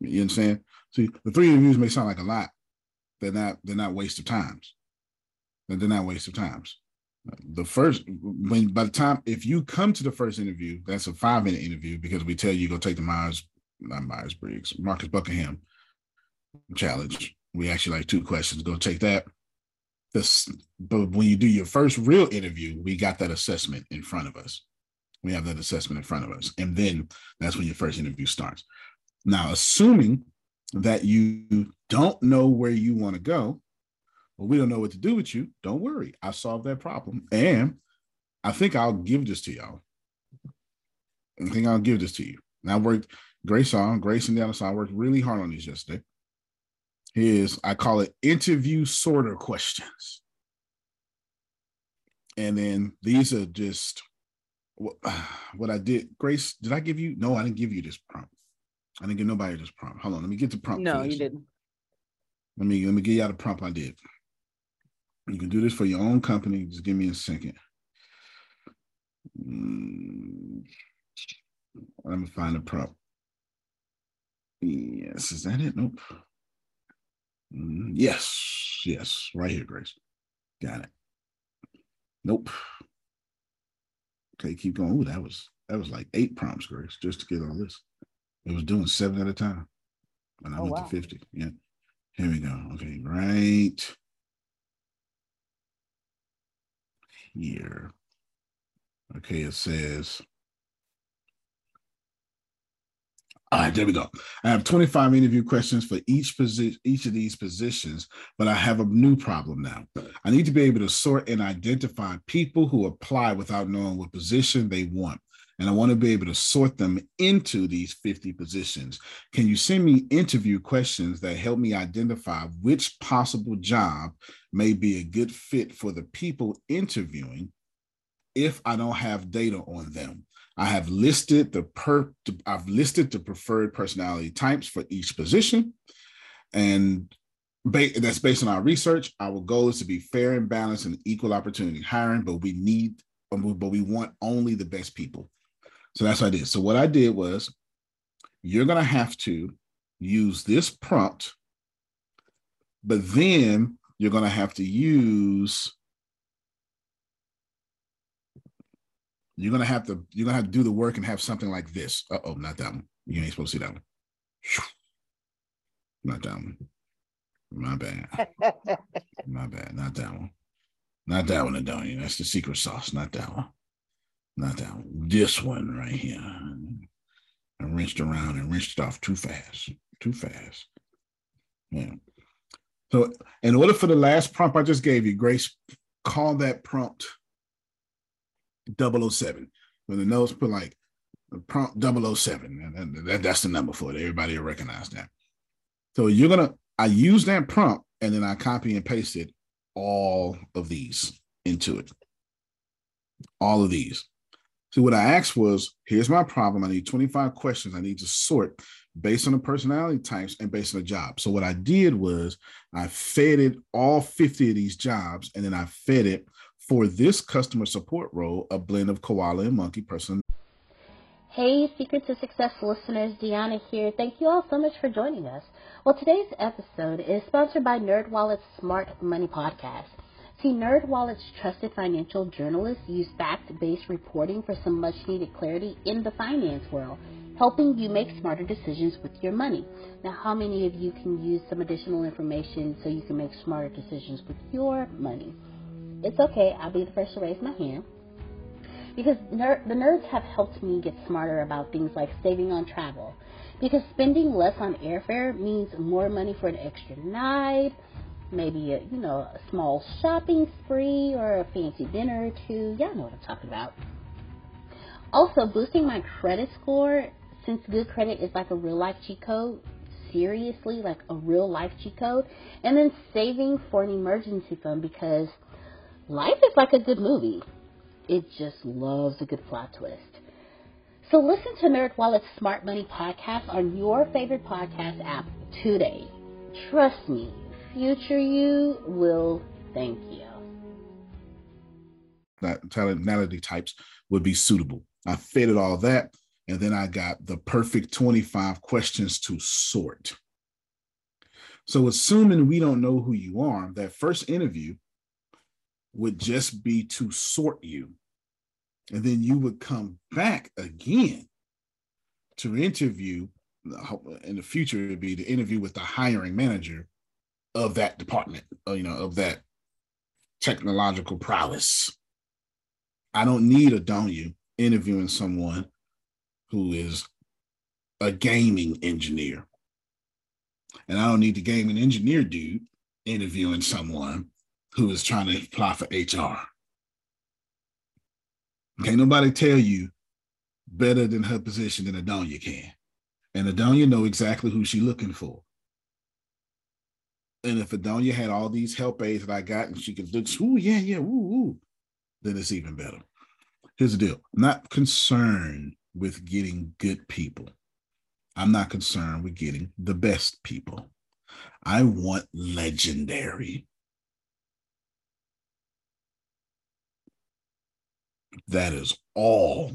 You understand? See, the three interviews may sound like a lot. They're not. They're not waste of times. They're not waste of times. The first, when by the time if you come to the first interview, that's a five minute interview because we tell you go take the Myers, not Myers Briggs, Marcus Buckingham challenge. We actually like two questions. Go take that. This, but when you do your first real interview, we got that assessment in front of us. We have that assessment in front of us. And then that's when your first interview starts. Now, assuming that you don't know where you want to go, or we don't know what to do with you, don't worry. I solved that problem. And I think I'll give this to y'all. I think I'll give this to you. And I worked, Grace on, Grace and other side worked really hard on these yesterday. Is I call it interview sorter questions. And then these are just what, *sighs* what I did, Grace, did I give you? No, I didn't give you this prompt. I didn't give nobody this prompt. Hold on, let me get the prompt. No, you didn't. Let me let me give you out the prompt I did. You can do this for your own company. Just give me a second. Mm, let me find the prompt. Yes, is that it? Nope. Mm, yes, yes, right here, Grace. Got it. Nope. Okay, keep going. Ooh, that was that was like eight prompts, Grace, just to get all this. It was doing seven at a time. And I oh, went wow. to 50. Yeah. Here we go. Okay, right here. Okay, it says All right, there we go. I have 25 interview questions for each position, each of these positions, but I have a new problem now. I need to be able to sort and identify people who apply without knowing what position they want. And I want to be able to sort them into these 50 positions. Can you send me interview questions that help me identify which possible job may be a good fit for the people interviewing if I don't have data on them? I have listed the per I've listed the preferred personality types for each position. And ba- that's based on our research. Our goal is to be fair and balanced and equal opportunity hiring, but we need, but we want only the best people. So that's what I did. So what I did was, you're gonna have to use this prompt, but then you're gonna have to use. You're gonna have to you're gonna have to do the work and have something like this. Uh oh, not that one. You ain't supposed to see that one. Not that one. My bad. *laughs* My bad. Not that one. Not that one, Adonia. That's the secret sauce. Not that one. Not that one. This one right here. I wrenched around and wrenched it off too fast. Too fast. Yeah. So, in order for the last prompt I just gave you, Grace, call that prompt 007. When the notes put like prompt 007, and that, that's the number for it. Everybody will recognize that. So you're gonna I use that prompt and then I copy and pasted all of these into it. All of these. So what I asked was, here's my problem. I need 25 questions. I need to sort based on the personality types and based on the job. So what I did was I fed it all 50 of these jobs, and then I fed it for this customer support role, a blend of koala and monkey person. Hey, Secret to Success listeners, Deanna here. Thank you all so much for joining us. Well, today's episode is sponsored by NerdWallet's Smart Money Podcast. See, NerdWallet's trusted financial journalists use fact-based reporting for some much-needed clarity in the finance world, helping you make smarter decisions with your money. Now, how many of you can use some additional information so you can make smarter decisions with your money? It's okay. I'll be the first to raise my hand because ner- the nerds have helped me get smarter about things like saving on travel. Because spending less on airfare means more money for an extra night, maybe a you know a small shopping spree or a fancy dinner or two. Y'all know what I'm talking about. Also, boosting my credit score since good credit is like a real life cheat code. Seriously, like a real life cheat code, and then saving for an emergency fund because life is like a good movie it just loves a good plot twist. So listen to NerdWallet's Smart Money podcast on your favorite podcast app today. Trust me, future you will thank you. That personality types would be suitable. I fitted all that, and then I got the perfect 25 questions to sort. So, assuming we don't know who you are, that first interview would just be to sort you. And then you would come back again to interview. In the future, it'd be the interview with the hiring manager of that department, uh, you know, of that technological prowess. I don't need a don't you interviewing someone who is a gaming engineer. And I don't need the gaming engineer dude interviewing someone who is trying to apply for HR. Can't nobody tell you better than her position than a Adonia can. And Adonia know exactly who she's looking for. And if Adonia had all these help aids that I got and she could look, ooh, yeah, yeah, ooh, ooh, then it's even better. Here's the deal. Not concerned with getting good people. I'm not concerned with getting the best people. I want legendary. That is all.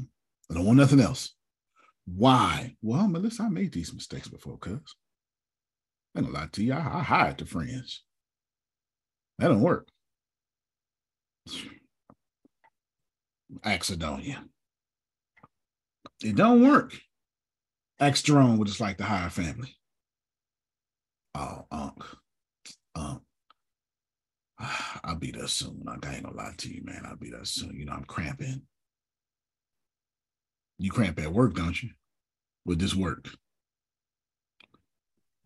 I don't want nothing else. Why? Well, Melissa, I made these mistakes before, cuz. I ain't gonna lie to you. I, I hired the friends. That don't work. Axidonia. It don't work. Ax Jerome would just like to hire family. Oh, Unc. Unc. *sighs* I'll be there soon. I ain't gonna lie to you, man. I'll be there soon. You know, I'm cramping. You cramp at work, don't you? With this work.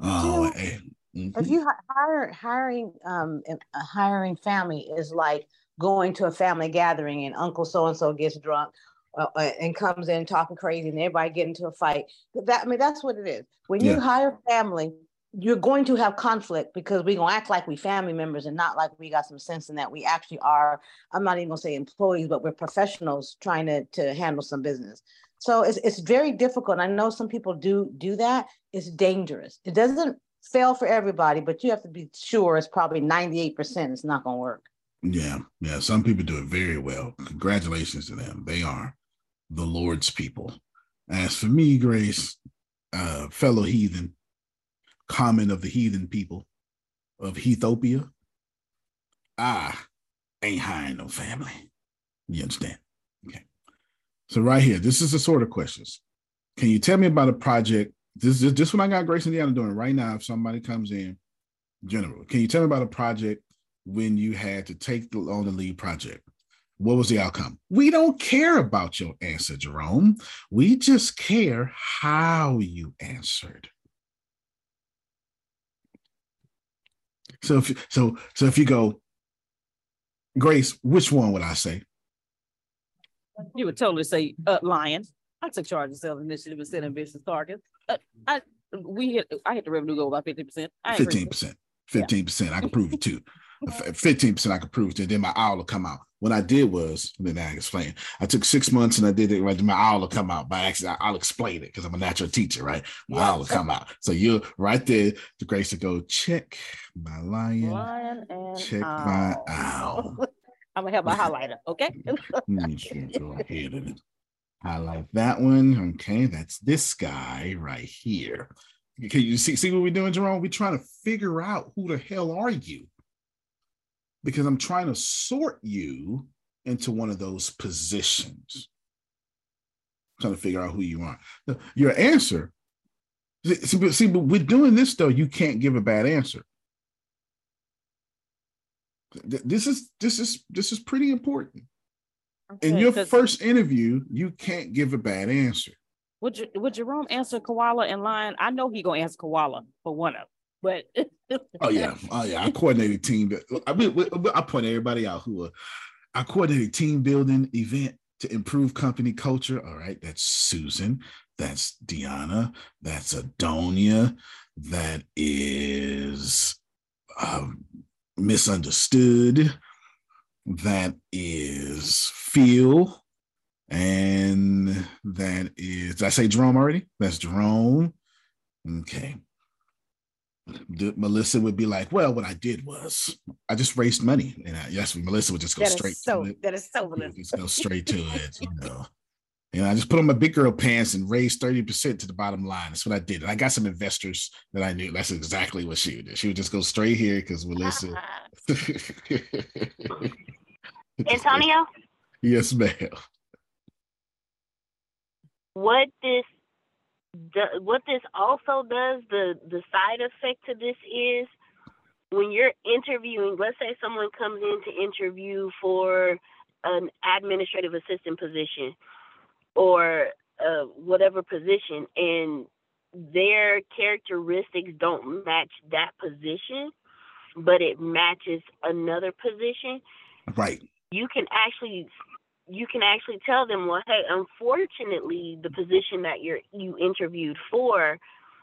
Oh, you know, hey. mm-hmm. if you hire hiring um hiring family is like going to a family gathering and Uncle so and so gets drunk uh, uh, and comes in talking crazy and everybody get into a fight. That I mean, that's what it is. When yeah. you hire family, you're going to have conflict because we're going to act like we family members and not like we got some sense in that we actually are i'm not even going to say employees but we're professionals trying to, to handle some business so it's, it's very difficult i know some people do do that it's dangerous it doesn't fail for everybody, but you have to be sure it's probably 98% it's not going to work. Yeah, yeah. Some people do it very well. Congratulations to them. They are the Lord's people. As for me, Grace, uh, fellow heathen, common of the heathen people of Ethiopia, I ain't hiring no family. You understand? Okay. So right here, this is the sort of questions. Can you tell me about a project? This is this one I got Grace Indiana doing right now. If somebody comes in, general, can you tell me about a project when you had to take the, on the lead project? What was the outcome? We don't care about your answer, Jerome. We just care how you answered. So if so so if you go, Grace, which one would I say? You would totally say uh, lion. I took charge of sales initiative and setting business targets. Uh, I we hit I hit the revenue goal by 50%. Fifteen percent. Fifteen percent. I can prove it too. 15% I could prove it. Then my owl will come out. What I did was, then I explain. I took six months and I did it right. My owl will come out by accident. I'll explain it because I'm a natural teacher, right? My owl will come out. So you're right there, the grace to go check my lion, lion check owl. my owl. *laughs* I'm gonna have my highlighter, okay? *laughs* go ahead and highlight that one. Okay, that's this guy right here. Can you see see what we're doing, Jerome? We're trying to figure out who the hell are you because I'm trying to sort you into one of those positions. I'm trying to figure out who you are. Your answer, see, see, but with doing this though, you can't give a bad answer. This is this is this is pretty important. Okay, In your first interview, you can't give a bad answer. Would would Jerome answer koala and lion? I know he gonna answer koala for one of them. But *laughs* oh yeah, oh yeah, I coordinated team. I I point everybody out who are. I coordinated team building event to improve company culture. All right, that's Susan. That's Deanna. That's Adonia. That is um, misunderstood. That is Phil. And that is, I say Jerome already? That's Jerome. Okay. Melissa would be like, "Well, what I did was I just raised money," and I, yes, Melissa would just go that straight so, to it. That is so Melissa. Just go straight to it, you know. And I just put on my big girl pants and raised 30% to the bottom line. That's what I did. And I got some investors that I knew. That's exactly what she would do. She would just go straight here because Melissa. *laughs* *laughs* Antonio? Yes, ma'am. What this what this also does, the the side effect to this is when you're interviewing, let's say someone comes in to interview for an administrative assistant position or uh, whatever position, and their characteristics don't match that position, but it matches another position. Right. You can actually you can actually tell them, well, hey, unfortunately, the position that you're you interviewed for,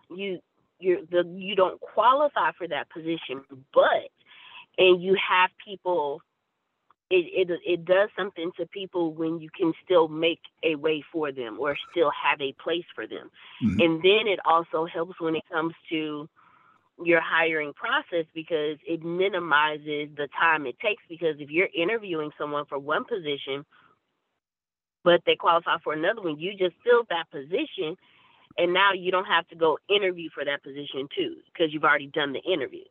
you you the you don't qualify for that position, but and you have people. It, it it does something to people when you can still make a way for them or still have a place for them, mm-hmm. and then it also helps when it comes to your hiring process because it minimizes the time it takes because if you're interviewing someone for one position but they qualify for another one. You just filled that position, and now you don't have to go interview for that position too because you've already done the interview.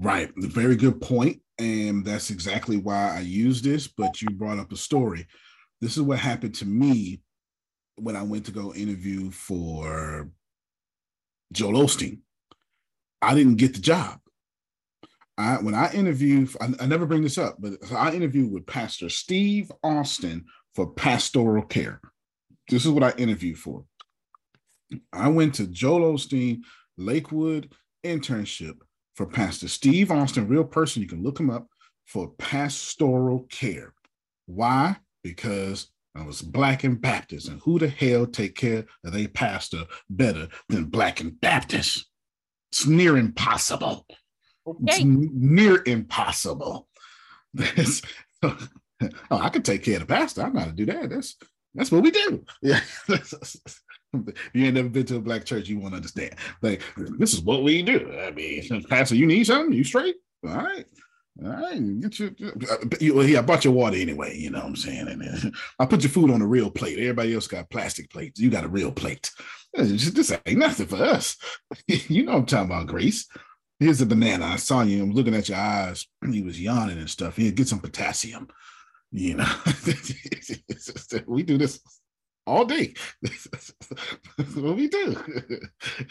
Right, very good point, and that's exactly why I use this. But you brought up a story. This is what happened to me when I went to go interview for Joel Osteen. I didn't get the job. I, when I interviewed, I, I never bring this up, but I interviewed with Pastor Steve Austin for pastoral care. This is what I interviewed for. I went to Joel Osteen Lakewood internship for Pastor Steve Austin, real person. You can look him up for pastoral care. Why? Because I was black and Baptist, and who the hell take care of a pastor better than black and Baptist? It's near impossible. Okay. It's n- near impossible. *laughs* *laughs* oh, I can take care of the pastor. I am going to do that. That's that's what we do. Yeah. *laughs* you ain't never been to a black church, you won't understand. Like, this is what we do. I mean, Pastor, you need something? You straight? All right. All right, get your, you, yeah, I bought your water anyway. You know what I'm saying? And then I put your food on a real plate. Everybody else got plastic plates. You got a real plate. Uh, just, this ain't nothing for us. *laughs* you know I'm talking about, Grace. Here's a banana. I saw you. I'm looking at your eyes. *clears throat* He was yawning and stuff. Here, get some potassium. You know, *laughs* we do this all day. *laughs* what we do.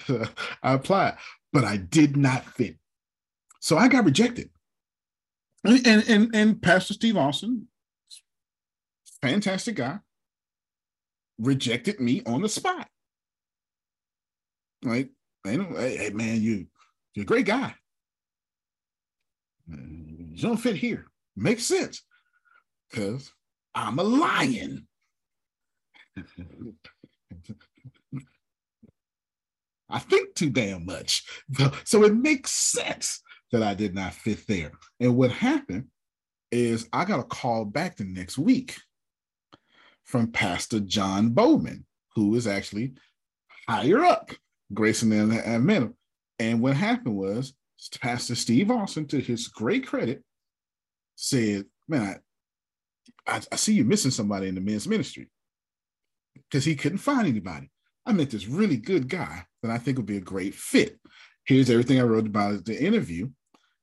*laughs* I applied, but I did not fit. So I got rejected. And, and, and, Pastor Steve Austin, fantastic guy, rejected me on the spot. Like, hey, hey man, you, you're a great guy. You don't fit here. Makes sense. Because I'm a lion. I think too damn much. So it makes sense that I did not fit there. And what happened is I got a call back the next week from Pastor John Bowman, who is actually higher up, Grayson and Atlanta. And what happened was Pastor Steve Austin, to his great credit, said, Man, I, I, see you missing somebody in the men's ministry because he couldn't find anybody. I met this really good guy that I think would be a great fit. Here's everything I wrote about the interview.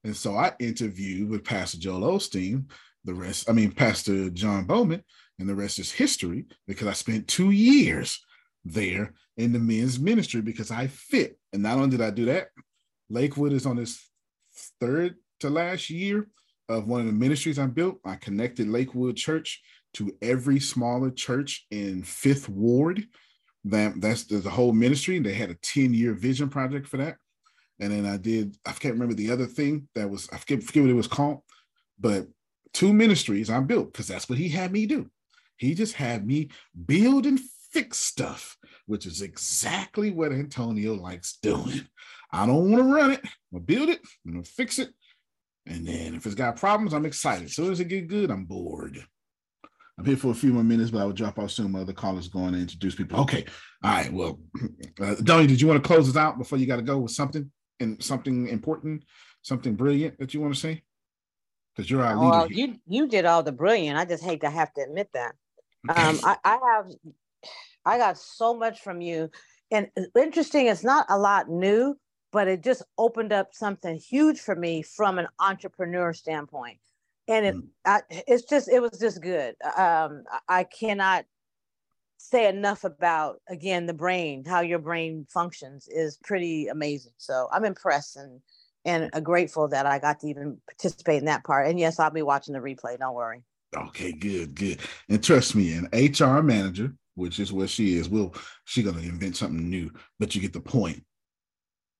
And so I interviewed with Pastor Joel Osteen. The rest, I mean, Pastor John Bowman, and the rest is history because I spent two years there in the men's ministry because I fit. And not only did I do that, Lakewood is on its third to last year of one of the ministries I built. I connected Lakewood Church to every smaller church in Fifth Ward. That that's the, whole ministry. They had a 10-year vision project for that. And then I did, I can't remember the other thing that was, I forget, forget what it was called, but two ministries I built because that's what he had me do. He just had me build and fix stuff, which is exactly what Antonio likes doing. I don't want to run it. I'm gonna build it, I'm gonna fix it. And then if it's got problems, I'm excited. As soon as it get good, I'm bored. I'm here for a few more minutes, but I will drop off soon. My other callers going to introduce people. Okay. All right. Well, *clears throat* uh, Donnie, did you want to close us out before you got to go with something and something important, something brilliant that you want to say? Because you're our leader. Well, here. you you did all the brilliant. I just hate to have to admit that. Um, I, I have I got so much from you. And interesting, it's not a lot new, but it just opened up something huge for me from an entrepreneur standpoint. And it mm. I, it's just it was just good. Um i cannot say enough about again the brain how your brain functions is pretty amazing. So i'm impressed and and grateful that i got to even participate in that part. And yes i'll be watching the replay. Don't worry. Okay good good. And trust me an hr manager which is what she is will she gonna invent something new but you get the point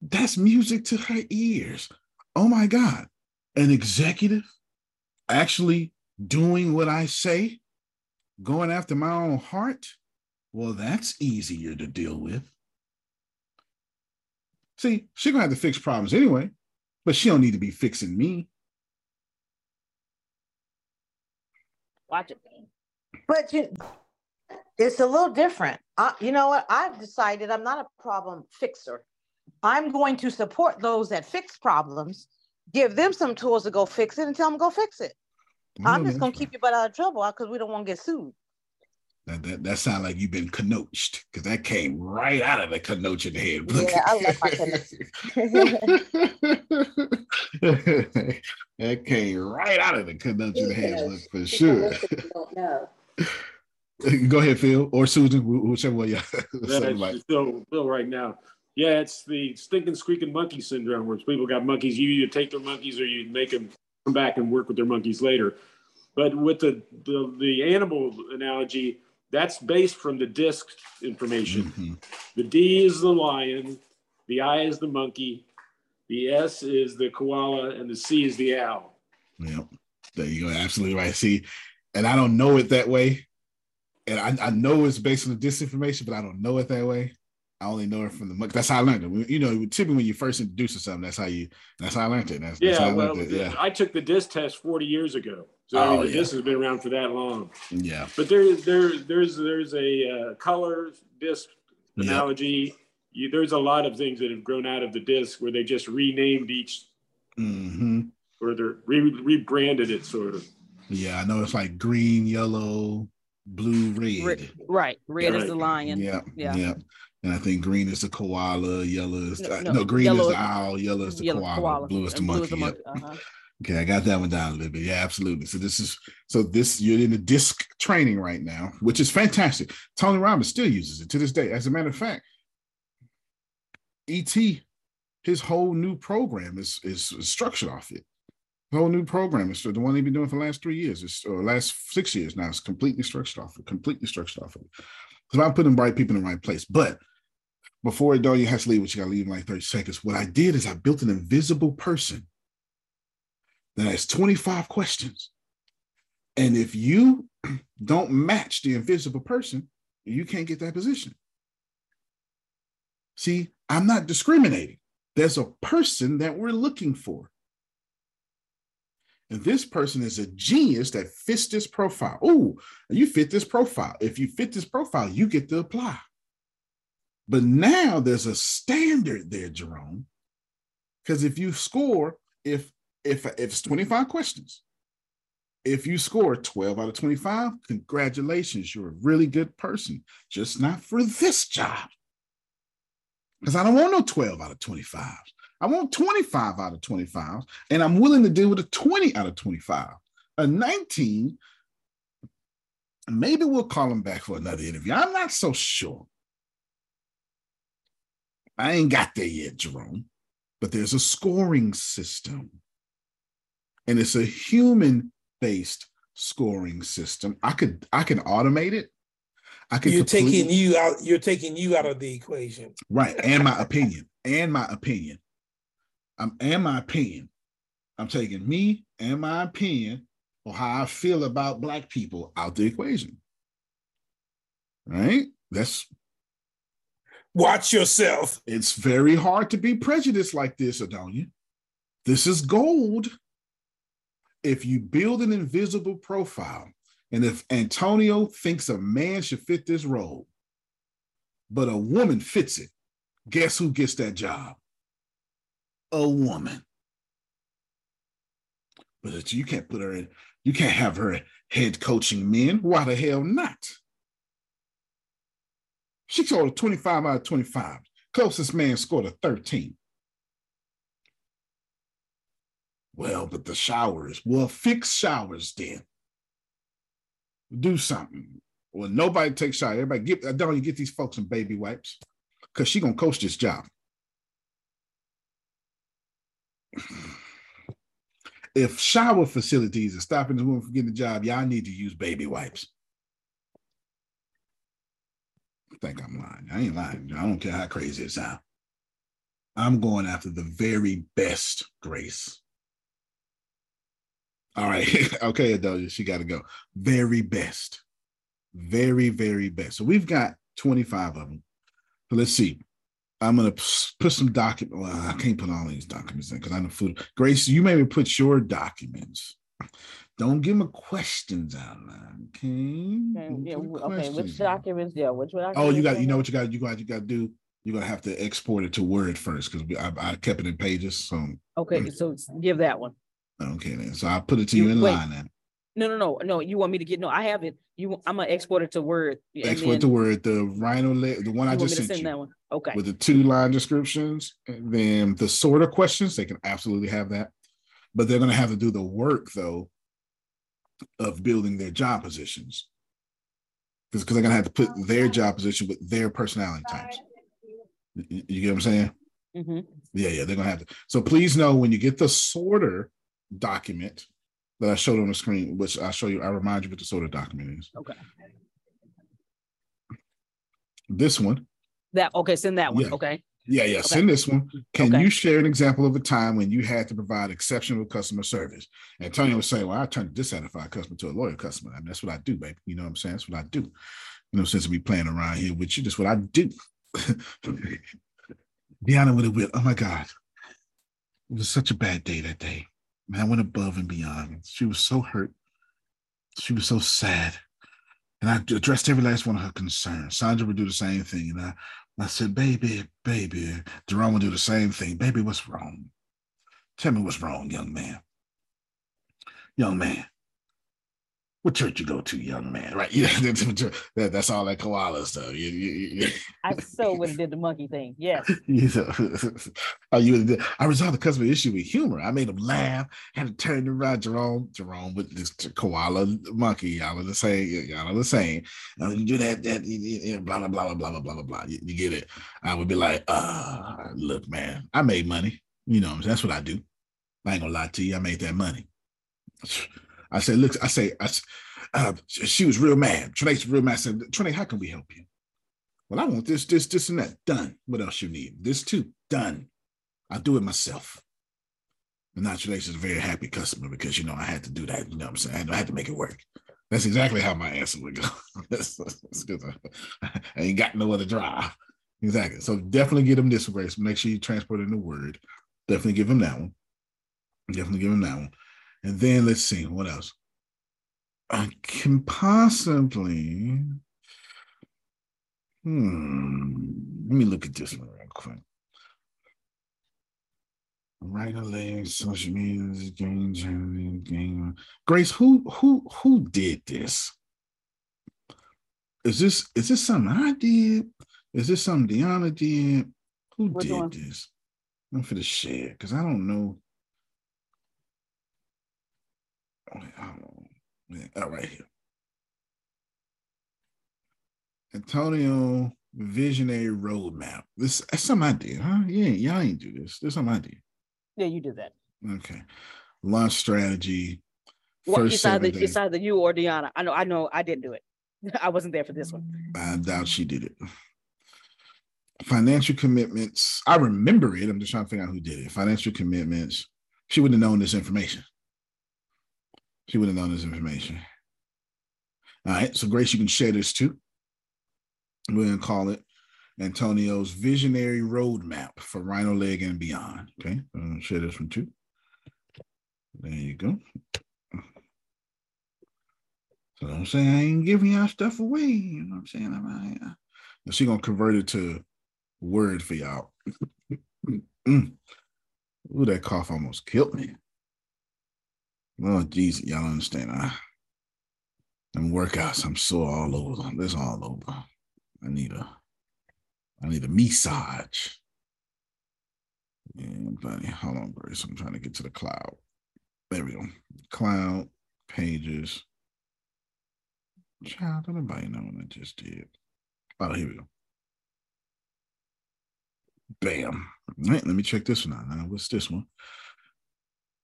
that's music to her ears oh my god an executive actually doing what I say, going after my own heart, well, that's easier to deal with. See, she's gonna have to fix problems anyway, but she don't need to be fixing me. Watch it. But you, it's a little different. I, you know what? I've decided I'm not a problem fixer. I'm going to support those that fix problems give them some tools to go fix it and tell them go fix it. I'm just gonna keep you butt out of trouble uh, because we don't want to get sued. That that, that sounds like you've been coached because that came right out of the coach in the head. Yeah, I love my *laughs* that came right out of the coach in the head look, for sure. Don't know. *laughs* Go ahead, Phil or Susan, whichever one you. Yeah, Phil, Phil, right now. Yeah, it's the stinking squeaking monkey syndrome where people got monkeys. You either take their monkeys or you make them come back and work with their monkeys later. But with the the, the animal analogy, that's based from the DISC information. Mm-hmm. The D is the lion, the I is the monkey, the S is the koala, and the C is the owl. Yep. There you go. Absolutely right. See, and I don't know it that way. And I, I know it's based on the DISC information, but I don't know it that way. I only know it from the That's how I learned it. You know, typically when you first introduce something, that's how you. That's how I learned it. That's, yeah, that's I well, it. yeah. I took the DISC test forty years ago, so oh, I mean, the yeah. DISC has been around for that long. Yeah, but there, there, there's, there's a uh, color DISC analogy. Yep. You, there's a lot of things that have grown out of the DISC where they just renamed each, mm-hmm. or they're re- rebranded it sort of. Yeah, I know it's like green, yellow, blue, red. red right, red right. is the lion. Yeah, yeah, yeah. And I think green is the koala, yellow is no, no, no green is the owl, yellow is the koala, koala, blue is the monkey. Is the monkey. Yep. Uh-huh. *laughs* Okay, I got that one down a little bit. Yeah, absolutely. So this is so this you're in the DISC training right now, which is fantastic. Tony Robbins still uses it to this day. As a matter of fact, ET, his whole new program is is, structured off it. The whole new program is the one they've been doing for the last three years, it's, or last six years now. It's completely structured off it, completely structured off of it. So I'm putting right people in the right place. But before it, does, you have to leave, which you got to leave in like 30 seconds. What I did is I built an invisible person that has 25 questions. And if you *clears throat* don't match the invisible person, you can't get that position. See, I'm not discriminating. There's a person that we're looking for. And this person is a genius that fits this profile. Oh, you fit this profile. If you fit this profile, you get to apply. But now there's a standard there, Jerome. Because if you score, if if if it's 25 questions, if you score 12 out of 25, congratulations, you're a really good person, just not for this job. Because I don't want no 12 out of 25. I want 25 out of 25, and I'm willing to deal with a 20 out of 25. A 19, maybe we'll call him back for another interview. I'm not so sure. I ain't got there yet, Jerome, but there's a scoring system and it's a human based scoring system. I could I can automate it. I can You're completely, taking you out you're taking you out of the equation. Right, and my *laughs* opinion, and my opinion. I'm and my opinion. I'm taking me and my opinion or how I feel about black people out the equation. Right? That's watch yourself. It's very hard to be prejudiced like this, Adonia. This is gold if you build an invisible profile, and if Antonio thinks a man should fit this role, but a woman fits it, guess who gets that job? A woman. But you can't put her in, you can't have her head coaching men. Why the hell not? She scored a 25 out of 25. Closest man scored a 13. Well, but the showers. Well, fix showers then. Do something. Well, nobody takes showers. Everybody get uh, don't you get these folks some baby wipes because she gonna coach this job. if shower facilities are stopping this woman from getting the job, y'all need to use baby wipes. I think I'm lying. I ain't lying. I don't care how crazy it sounds. I'm going after the very best grace. All right. *laughs* okay, Adelia, she got to go. Very best. Very, very best. So we've got 25 of them. Let's see. I'm gonna put some document. Well, I can't put all these documents in because I know food. Grace, you maybe put your documents. Don't give me questions out loud. Okay. Okay, yeah, okay. which documents? Yeah, which documents? Oh, you got. You know what you got. You got. You got to do. You're gonna have to export it to Word first because I, I kept it in pages. So okay, mm. so give that one. Okay, then. So I'll put it to you, you in wait. line then. No, no, no, no. You want me to get no? I have it. You, I'm gonna export it to Word. Export to Word. The Rhino, the one I just sent send you. That one. Okay. With the two line descriptions, and then the sort of questions, they can absolutely have that, but they're gonna have to do the work though of building their job positions because they're gonna have to put their job position with their personality types. You, you get what I'm saying? Mm-hmm. Yeah, yeah, they're gonna have to. So please know when you get the sorter document that I showed on the screen, which I'll show you. I remind you what the sorter document is. Okay. This one. That okay, send that one. Yeah. Okay. Yeah, yeah. Okay. Send this one. Can okay. you share an example of a time when you had to provide exceptional customer service? And Tony was saying, Well, I turned a dissatisfied customer to a loyal customer. I mean, that's what I do, baby. You know what I'm saying? That's what I do. You know, since we playing around here with you, that's what I do. *laughs* Deanna with it with, oh my God. It was such a bad day that day. Man, I went above and beyond. She was so hurt. She was so sad. And I addressed every last one of her concerns. Sandra would do the same thing. And I I said, baby, baby. Jerome will do the same thing. Baby, what's wrong? Tell me what's wrong, young man. Young man, what church you go to, young man? Right? Yeah, *laughs* that's all that koala stuff. You, you, you. I so would have did the monkey thing. Yes. *laughs* you know, *laughs* oh, you. I resolved the customer issue with humor. I made him laugh. Had to turn around, Jerome. Jerome with this koala monkey. Y'all are the same. Y'all are the same. And you do that. That you, blah blah blah blah blah blah blah. You, you get it? I would be like, uh, look, man, I made money. You know, that's what I do. I ain't gonna lie to you. I made that money. I said, look, I say, I, uh, she was real mad. Trinae's real mad. I said, Trinae, how can we help you? Well, I want this, this, this, and that. Done. What else you need? This too. Done. I'll do it myself. And now Trinae's is a very happy customer because, you know, I had to do that. You know what I'm saying? I had to make it work. That's exactly how my answer would go. *laughs* that's, that's I, I ain't got no other drive. Exactly. So definitely get him this grace. Make sure you transport in the word. Definitely give him that one. Definitely give him that one. And then let's see what else. I can possibly. Hmm. Let me look at this one real quick. RhinoLeg, social media, is a game, game. Grace, who who who did this? Is this is this something I did? Is this something Deanna did? Who Which did one? this? I'm for the share because I don't know. Oh, right here. Antonio Visionary Roadmap. This that's something I did, huh? Yeah, y'all ain't do this. This something I did. Yeah, you did that. Okay. Launch strategy. Well, it's either, it's either you or Deanna. I know, I know I didn't do it. *laughs* I wasn't there for this one. I doubt she did it. Financial commitments. I remember it. I'm just trying to figure out who did it. Financial commitments. She wouldn't have known this information. She would have known this information. All right. So, Grace, you can share this too. We're to call it Antonio's Visionary Roadmap for RhinoLeg and Beyond. Okay. I'm to share this one too. There you go. So don't say I ain't giving y'all stuff away. You know what I'm saying? I'm, I, she gonna convert it to word for y'all. *laughs* mm. Ooh, that cough almost killed me. Oh, geez, y'all understand. I, them workouts, I'm sore all over. This all over. I need a, I need a massage. Hold on, Grace. I'm trying to get to the cloud. There we go. Cloud pages. Child, don't nobody know what I just did. Oh, here we go. Bam. All right, let me check this one out. Now, what's this one?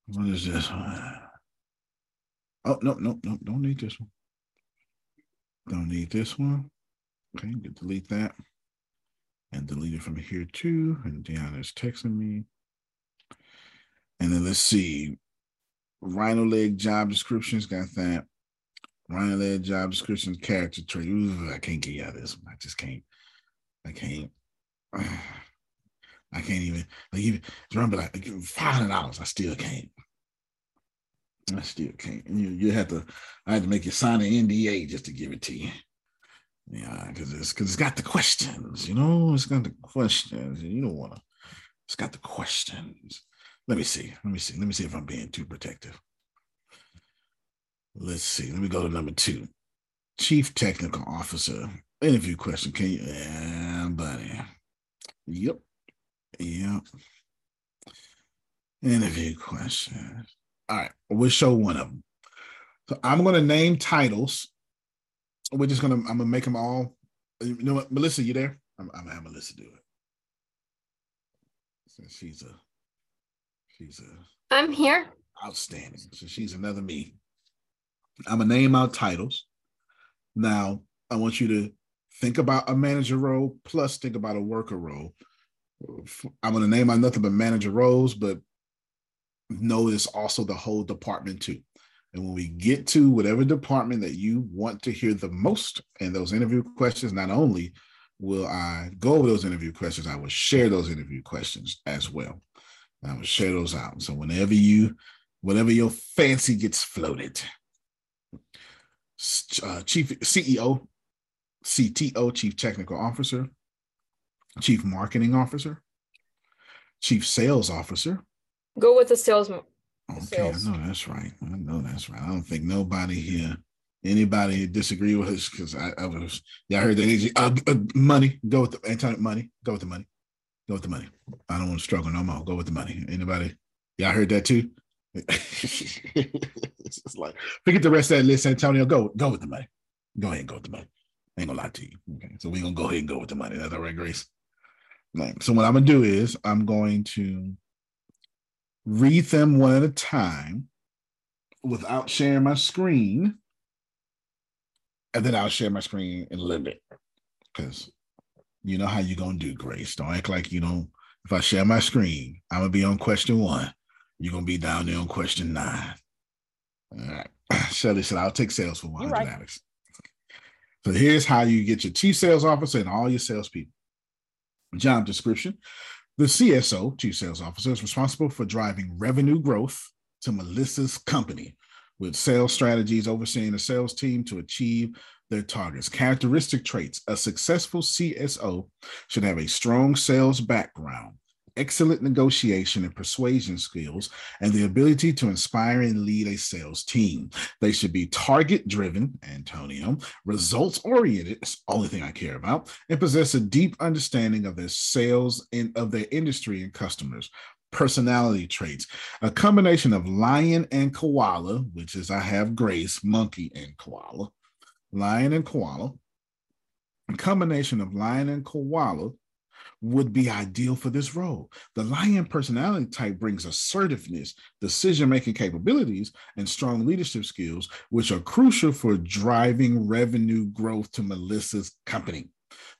What is this one? Oh, no, no, no, don't need this one. Don't need this one. Okay, delete that. And delete it from here too. And Deanna's texting me. And then let's see. RhinoLeg job descriptions, got that. RhinoLeg job descriptions, character trait. Ooh, I can't get out of this one. I just can't. I can't. *sighs* I can't even like even remember like five hundred dollars. I still can't. I still can't. You you have to. I had to make you sign an NDA just to give it to you. Yeah, because it's because it's got the questions. You know, it's got the questions. You don't want to. It's got the questions. Let me see. Let me see. Let me see if I'm being too protective. Let's see. Let me go to number two. Chief Technical Officer. Interview question. Can you? Yeah, buddy. Yep. Yep. Interview questions. All right, we'll show one of them. So I'm going to name titles. We're just going to, I'm going to make them all. You know what, Melissa, you there? I'm, I'm going to have Melissa do it. So she's a, she's a. I'm here. Outstanding. So she's another me. I'm going to name out titles. Now, I want you to think about a manager role plus think about a worker role. I'm going to name out nothing but manager roles, but notice also the whole department too. And when we get to whatever department that you want to hear the most in those interview questions, not only will I go over those interview questions, I will share those interview questions as well. I will share those out. So whenever you, whenever your fancy gets floated, uh, Chief CEO, CTO, Chief Technical Officer, chief marketing officer, chief sales officer. Go with the salesman. Okay, sales. I know that's right. I know that's right. I don't think nobody here, anybody disagree with us because I, I was, y'all heard that. Uh, uh, money, go with the anti money, go with the money, go with the money. I don't want to struggle no more. Go with the money. Anybody, y'all heard that too? *laughs* it's just like forget the rest of that list, Antonio. Go, go with the money. Go ahead and go with the money. I ain't gonna lie to you. Okay, so we're gonna go ahead and go with the money. That's all right, Grace. Right. So what I'm gonna do is I'm going to read them one at a time without sharing my screen. And then I'll share my screen in a little bit. Because you know how you're gonna do, Grace. Don't act like you know if I share my screen, I'm gonna be on question one. You're gonna be down there on question nine. All right. *clears throat* Shelly said, I'll take sales for 100 right. Alex. So here's how you get your chief sales officer and all your salespeople. Job description. The CSO, chief sales officer, is responsible for driving revenue growth to Melissa's company with sales strategies, overseeing the sales team to achieve their targets. Characteristic traits a successful CSO should have a strong sales background, excellent negotiation and persuasion skills, and the ability to inspire and lead a sales team. They should be target driven, Antonio, results oriented, it's the only thing I care about, and possess a deep understanding of their sales and of their industry and customers. Personality traits, a combination of lion and koala, which is I have Grace, monkey and koala, lion and koala, a combination of lion and koala would be ideal for this role. The lion personality type brings assertiveness, decision making capabilities, and strong leadership skills, which are crucial for driving revenue growth to Melissa's company.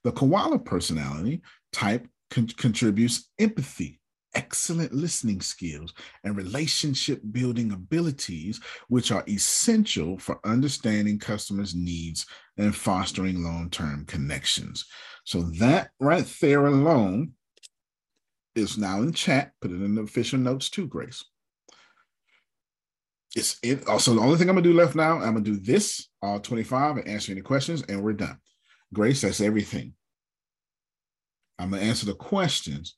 The koala personality type con- contributes empathy, excellent listening skills and relationship building abilities, which are essential for understanding customers' needs and fostering long term connections. So, that right there alone is now in chat. Put it in the official notes too, Grace. It's it. Oh, also, the only thing I'm gonna do left now, I'm gonna do this all 25 and answer any questions, and we're done. Grace, that's everything. I'm gonna answer the questions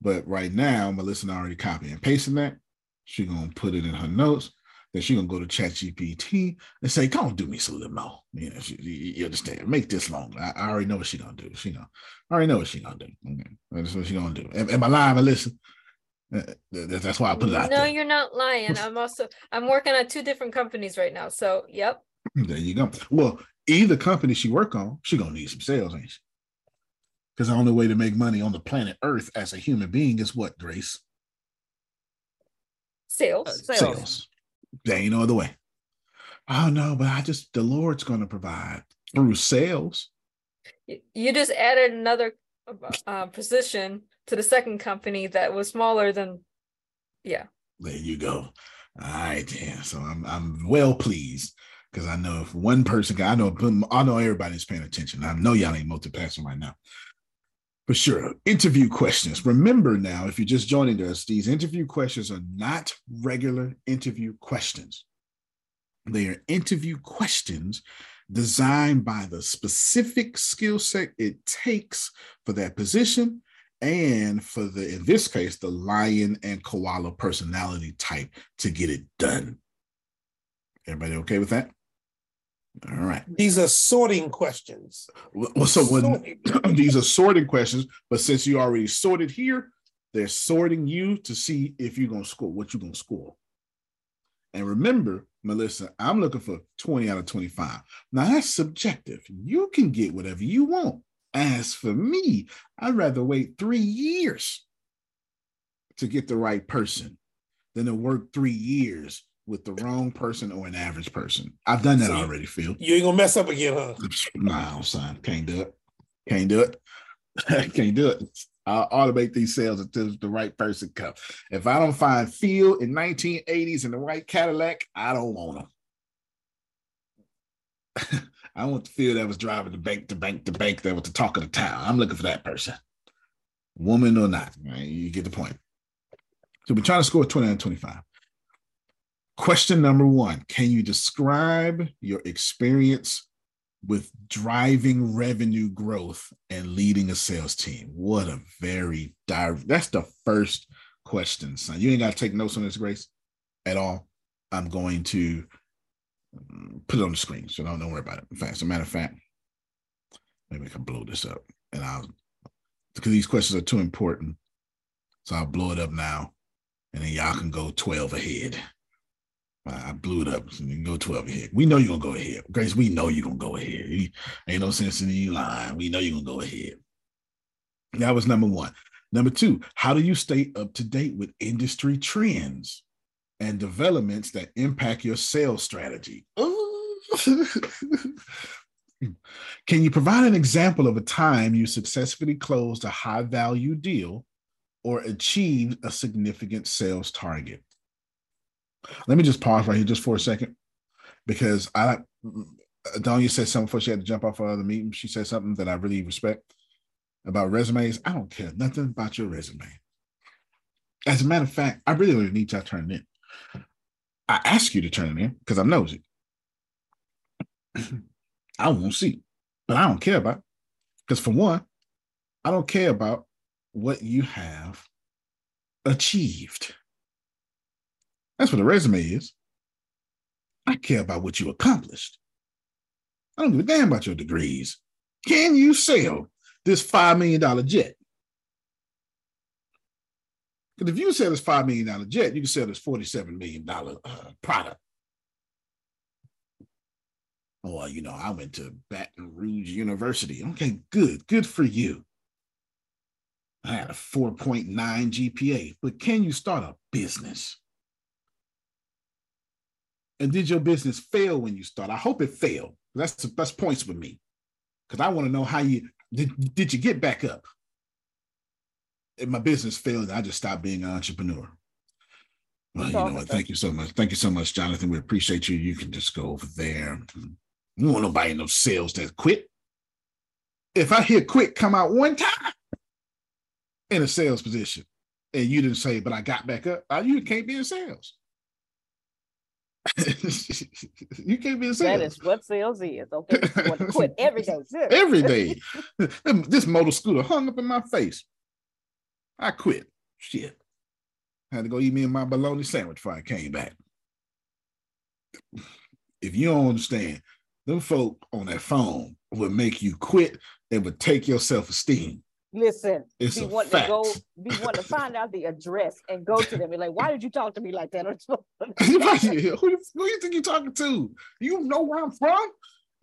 but right now, Melissa already copy and pasting that. She's gonna put it in her notes. Then she's gonna go to ChatGPT and say, "Come on, do me some little more." You know, she, you understand? Make this longer. I, I, already know what she's gonna do. She know. I already know what she's gonna do. Okay, that's what she's gonna do. Am, am I lying, Melissa? Uh, that's why I put it out. No, there. you're not lying. *laughs* I'm also I'm working on two different companies right now. So, yep. There you go. Well, either company she work on, she gonna need some sales, ain't she? Because the only way to make money on the planet Earth as a human being is what, Grace? Sales. Uh, sales. Sales. There ain't no other way. Oh no, but I just the Lord's going to provide through sales. You just added another uh, position to the second company that was smaller than, yeah. There you go. All right, yeah. So I'm I'm well pleased because I know if one person, I know I know everybody's paying attention. I know y'all ain't multitasking right now. For sure. Interview questions. Remember now, if you're just joining us, these interview questions are not regular interview questions. They are interview questions designed by the specific skill set it takes for that position and for the, in this case, the lion and koala personality type to get it done. Everybody okay with that? All right. These are sorting questions. Well, so when *clears throat* these are sorting questions, but since you already sorted here, they're sorting you to see if you're gonna score what you're gonna score. And remember, Melissa, I'm looking for 20 out of 25. Now that's subjective. You can get whatever you want. As for me, I'd rather wait three years to get the right person than to work three years with the wrong person or an average person. I've done that so already, Phil. You ain't gonna mess up again, huh? *laughs* No, son, can't do it. Can't do it. *laughs* can't do it. I'll automate these sales until the right person comes. If I don't find Phil in 1980s in the right Cadillac, I don't want him. *laughs* I want the Phil that was driving the bank to bank to bank that was the talk of the town. I'm looking for that person, woman or not. Right? You get the point. So we're trying to score 20 and 25. Question number one Can you describe your experience with driving revenue growth and leading a sales team? What a very direct, that's the first question, son. You ain't got to take notes on this, Grace, at all. I'm going to mm, put it on the screen, so don't, don't worry about it. In fact, as a matter of fact, maybe I can blow this up and I'll, because these questions are too important. So I'll blow it up now and then y'all can go 12 ahead. I blew it up. Go 12 ahead. We know you're gonna go ahead. Grace, we know you're gonna go ahead. ain't no sense in you lying. We know you're gonna go ahead. That was number one. Number two, how do you stay up to date with industry trends and developments that impact your sales strategy? *laughs* Can you provide an example of a time you successfully closed a high value deal or achieved a significant sales target? Let me just pause right here just for a second because I Donya said something before she had to jump off of the meeting. She said something that I really respect about resumes. I don't care nothing about your resume. As a matter of fact, I really don't need to turn it in. I ask you to turn it in because I'm nosy. *clears throat* I won't see, but I don't care about because for one, I don't care about what you have achieved. That's what a resume is. I care about what you accomplished. I don't give a damn about your degrees. Can you sell this $5 million jet? Because if you sell this $5 million jet, you can sell this $47 million uh, product. Oh, well, you know, I went to Baton Rouge University. Okay, good. Good for you. I had a 4.9 GPA, but can you start a business? And did your business fail when you start? I hope it failed. That's the best points with me. Because I want to know how you did, did you get back up? If my business failed, I just stopped being an entrepreneur. Well, you know what? Thank you so much. Thank you so much, Jonathan. We appreciate you. You can just go over there. You want nobody in no sales that quit. If I hear quit come out one time in a sales position, and you didn't say, but I got back up, you can't be in sales. *laughs* you can't be in sales. That is what sales is. Okay. You want to quit *laughs* every day. every day. *laughs* this motor scooter hung up in my face. I quit. Shit. I had to go eat me and my bologna sandwich before I came back. If you don't understand, them folk on that phone would make you quit and would take your self-esteem. Listen, it's be wanting fact. to go, be wanting to find out the address and go to them. Be like, why did you talk to me like that? *laughs* who, you, who you think you're talking to? You know where I'm from? *laughs*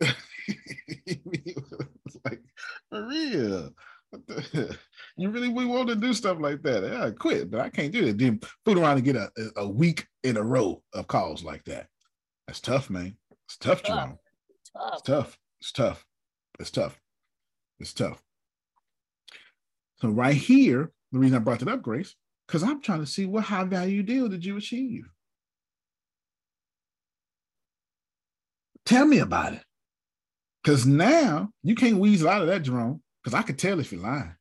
like, for real. *laughs* You really we want to do stuff like that. I quit, but I can't do it. Then fool around and get a, a week in a row of calls like that. That's tough, man. It's tough, Jerome. It's tough. It's tough. It's tough. It's tough. So right here, the reason I brought it up, Grace, because I'm trying to see what high value deal did you achieve? Tell me about it. Because now you can't weasel out of that, Jerome, because I could tell if you're lying.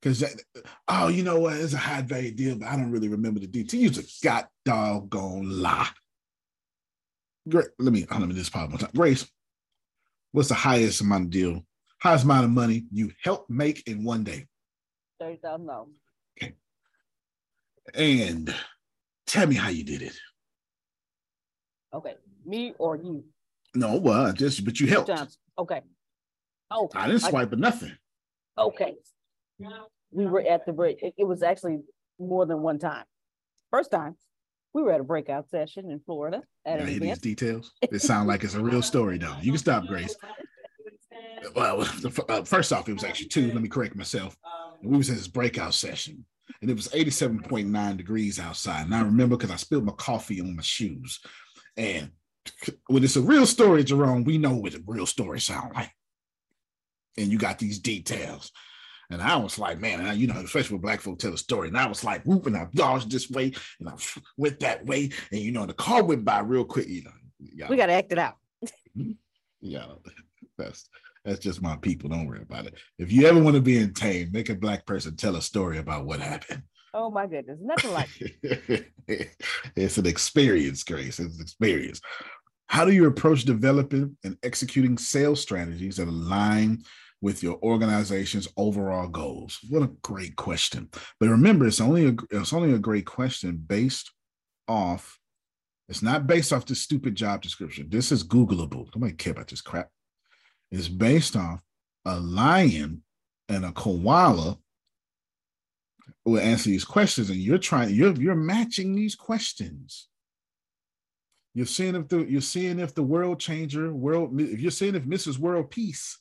Because, oh, you know what? It's a high value deal, but I don't really remember the details. You're a god doggone lie. Great. Let me, let me just pause one time. Grace, what's the highest amount of deal, highest amount of money you helped make in one day? Thirty thousand dollars. Okay. And tell me how you did it. Okay, me or you? No, well, just but you helped. Times. Okay. Okay. I didn't swipe or nothing. Okay. We were at the break. It, it was actually more than one time. First time, we were at a breakout session in Florida at I hear these details? It sounds like it's a real story, though. You can stop, Grace. *laughs* Well, the, uh, first off, it was actually two. Let me correct myself. We was in this breakout session, and it was 87.9 degrees outside. And I remember because I spilled my coffee on my shoes. And when it's a real story, Jerome, we know what a real story sound like. And you got these details. And I was like, man, I- you know, especially when black folk tell a story. And I was like, whoop, and I dodged this way and I went that way. And, you know, the car went by real quick. You know, We got to act it out. yeah, that's that's just my people. Don't worry about it. If you ever want to be in entertained, make a black person tell a story about what happened. Oh my goodness, nothing like it. *laughs* it's an experience, Grace. It's an experience. How do you approach developing and executing sales strategies that align with your organization's overall goals? What a great question. But remember, it's only a it's only a great question based off. It's not based off the stupid job description. This is Googleable. Nobody care about this crap. It's based off a lion and a koala will answer these questions, and you're trying, you're you're matching these questions. You're seeing if the you're seeing if the world changer, world, if you're seeing if Mrs. World Peace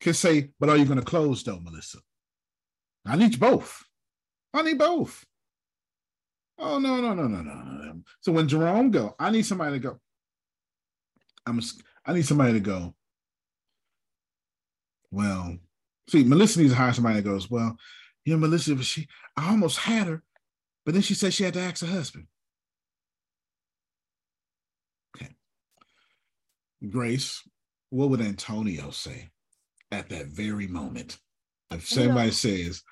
can say, but are you going to close though, Melissa? I need both. I need both. Oh no, no, no, no, no, no. So when Jerome go, I need somebody to go. I'm I need somebody to go. Well, see, Melissa needs to hire somebody that goes, well, you know, Melissa, she I almost had her, but then she said she had to ask her husband. Okay. Grace, what would Antonio say at that very moment? If somebody says,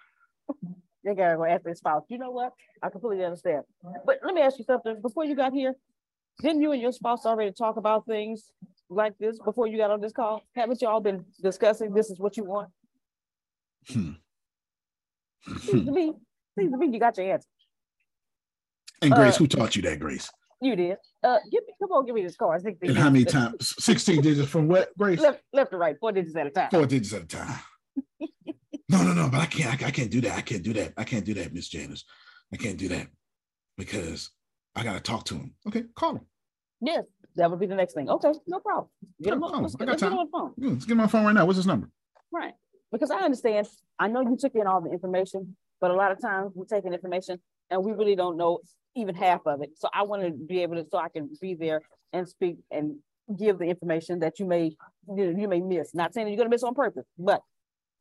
they gotta go ask their spouse, you know what? I completely understand. But let me ask you something. Before you got here, didn't you and your spouse already talk about things like this before you got on this call? Haven't you all been discussing this is what you want? Hmm. Seems to me, seems to me you got your answer. And Grace, uh, who taught you that, Grace? You did. Uh, give me, come on, give me this card. 16 and how many times? 16 digits from what, Grace? Left, left to right, four digits at a time. Four digits at a time. no, no, no, but I can't, I, I can't do that. I can't do that. I can't do that, Miss Janice. I can't do that because I got to talk to him. Okay, call him. Yes, that would be the next thing. Okay, no problem. Get him on, let's, I got time. Get on the phone. Yeah, let's get him on the phone right now. What's his number? Right because I understand, I know you took in all the information, but a lot of times we're taking information and we really don't know even half of it. So I want to be able to, so I can be there and speak and give the information that you may, you, may miss. Not saying that you're going to miss on purpose, but.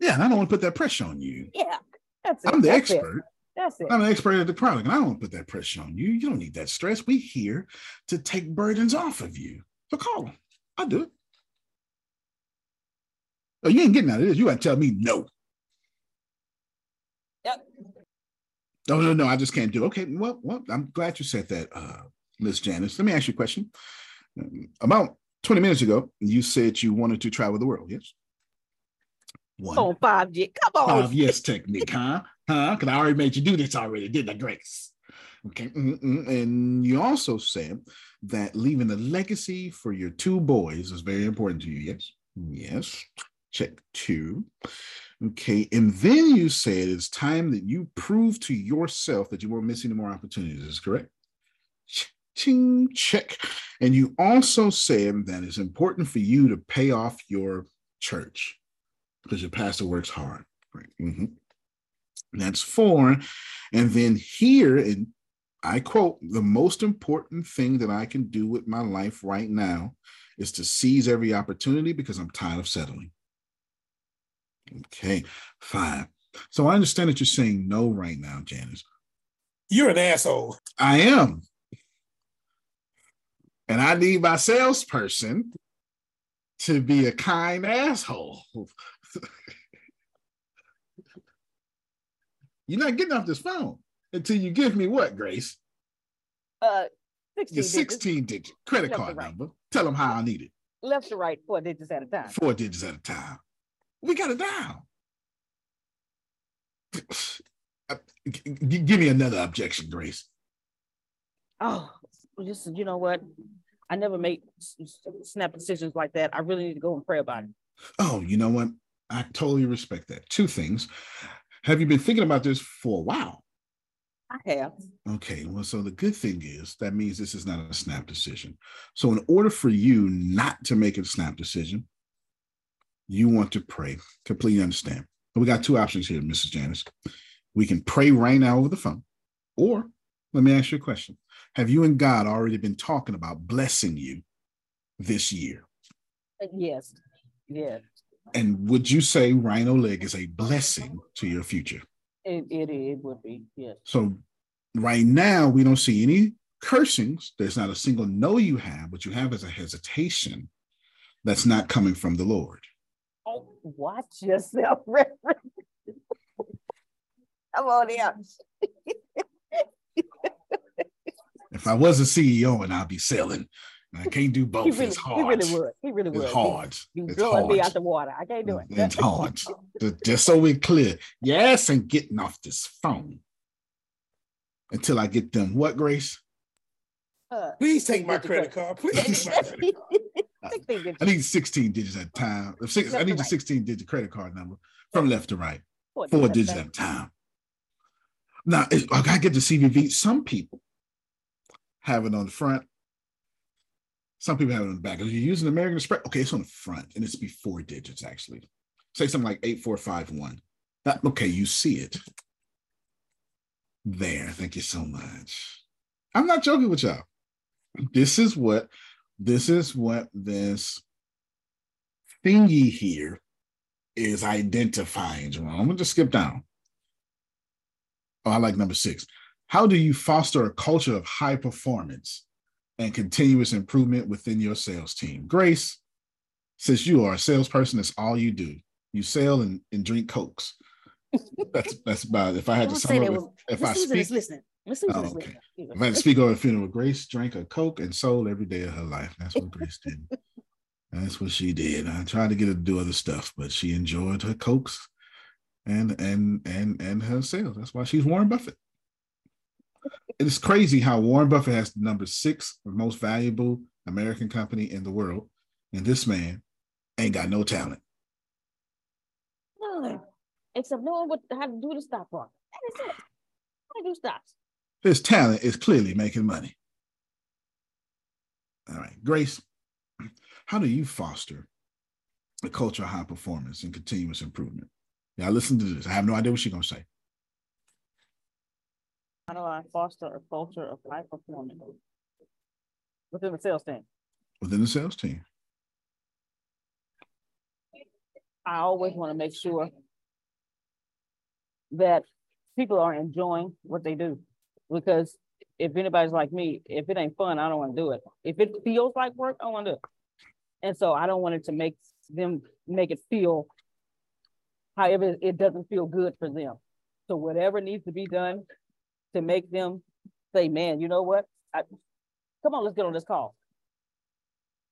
Yeah, and I don't want to put that pressure on you. Yeah, that's it. I'm the that's expert. It. That's it. I'm an expert at the product, and I don't put that pressure on you. You don't need that stress. We're here to take burdens off of you. So call them. I'll do it. Oh, you ain't getting out of this. You got to tell me no. Yep. No, no, no. I just can't do. It. Okay. Well, well, I'm glad you said that, uh, Miss Janice. Let me ask you a question. Um, about 20 minutes ago, you said you wanted to travel the world. Yes. One. Oh, five G. Come on. Five yes technique, huh? Huh? Because I already made you do this already, didn't I, Grace? Okay. Mm-mm. And you also said that leaving a legacy for your two boys is very important to you. Yes. Yes check two. Okay, and then you said it's time that you prove to yourself that you weren't missing any more opportunities. Is correct? Ching, check. And you also said that it's important for you to pay off your church because your pastor works hard. Right. Mm-hmm. That's four. And then here, and I quote, the most important thing that I can do with my life right now is to seize every opportunity because I'm tired of settling. Okay, fine. So I understand that you're saying no right now, Janice. You're an asshole. I am. And I need my salesperson to be a kind asshole. *laughs* You're not getting off this phone until you give me what, Grace? Uh, 16 Your 16 digit credit card right. number. Tell them how I need it. Left to right, four digits at a time. Four digits at a time. We got it down. *sighs* Give me another objection, Grace. Oh, just you know what? I never make snap decisions like that. I really need to go and pray about it. Oh, you know what? I totally respect that. Two things. Have you been thinking about this for a while? I have. Okay. Well, so the good thing is that means this is not a snap decision. So, in order for you not to make a snap decision, you want to pray. Completely understand. But we got two options here, Mrs. Janice. We can pray right now over the phone, or let me ask you a question. Have you and God already been talking about blessing you this year? Uh, yes. Yes. And would you say RhinoLeg is a blessing to your future? It, it, it would be, yes. So right now, we don't see any cursings. There's not a single no you have. What you have is a hesitation that's not coming from the Lord. Oh, watch yourself, *laughs* Reverend. Come on here. if I was a CEO and I'd be selling, I can't do both. He really, it's hard. he really would. He really would. It's hard. He's It's blowing me hard. out the water. I can't do it. It's hard. *laughs* Just- Just so we're clear. Yes, and getting off this phone until I get them. What, Grace? Uh, Please take my credit card. Please. take my credit card. *laughs* I need 16 digits at a time. If six, I need to the 16 digit credit card number from left to right, Four four digits digits at a time. Now, I gotta get the CVV. Some people have it on the front. Some people have it on the back. If you're using American Express, okay, it's on the front and it's before digits actually. Say something like 8451. That, okay, you see it. There. Thank you so much. I'm not joking with y'all. This is what this is what this thingy here is identifying. I'm gonna just skip down. Oh, I like number six. How do you foster a culture of high performance and continuous improvement within your sales team? Grace, since you are a salesperson, that's all you do. You sell and, and drink cokes. That's that's about if I had to sum say up with- if I speak. Miss Susan Oh, okay. if I had to speak over a funeral, Grace drank a Coke and sold every day of her life. That's what Grace did. *laughs* That's what she did. I tried to get her to do other stuff, but she enjoyed her Cokes and and and and her sales. That's why she's Warren Buffett. It is crazy how Warren Buffett has the number six most valuable American company in the world, and this man ain't got no talent. None. Except knowing what how to do the stop market. That is it. How to do stops. His talent is clearly making money. All right, Grace, how do you foster a culture of high performance and continuous improvement? Yeah, listen to this. I have no idea what she's gonna say. How do I foster a culture of high performance within the sales team? Within the sales team. I always want to make sure that people are enjoying what they do. Because if anybody's like me, if it ain't fun, I don't want to do it. If it feels like work, I want to do it. And so I don't want it to make them make it feel however it doesn't feel good for them. So whatever needs to be done to make them say, man, you know what? I, come on, let's get on this call.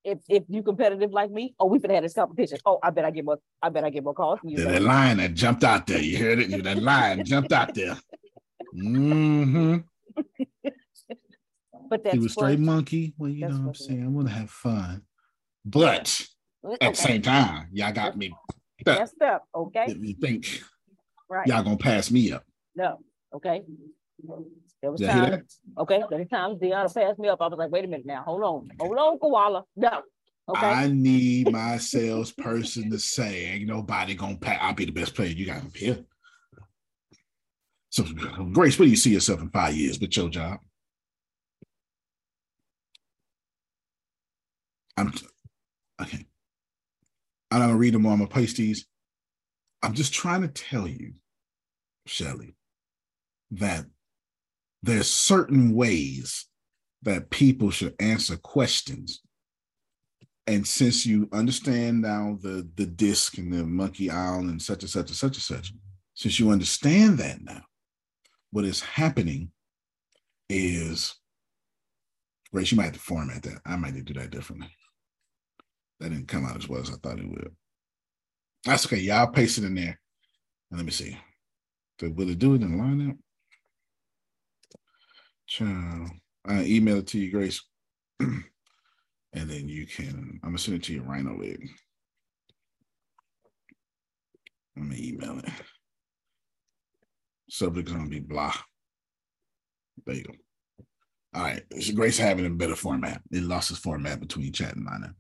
If if you competitive like me, oh, we've been had this competition. Oh, I bet I get more. I bet I get more calls. from you. That, that line that jumped out there. You heard it? You that line jumped out there. Mm hmm *laughs* But that's He was straight monkey. Well, you that's know what I'm saying. I want to have fun. But at the same time, y'all got me. messed up. Okay, Let me think right? y'all gonna pass me up. No, okay. There was Y'all times, okay, there was times Deanna passed me up. I was like, wait a minute now, hold on, hold on, koala. No, okay. I need my salesperson to say, ain't nobody gonna pass. I'll be the best player you got up here. So, Grace, where do you see yourself in five years with your job? I'm okay. Not gonna read them all. I'm gonna paste these. I'm just trying to tell you, Shelly, that there's certain ways that people should answer questions. And since you understand now the the DISC and the monkey island and such and such and such and such, since you understand that now, what is happening is Grace, you might have to format that. I might need to do that differently. That didn't come out as well as I thought it would. That's okay. Y'all paste it in there. Let me see. So will it do it in lineup? Child. I email it to you, Grace. *clears throat* and then you can, I'm gonna send it to you rhino away. Let me email it. Subject's gonna be blah. There you go. All right. Grace having a better format. It lost its format between chat and lineup.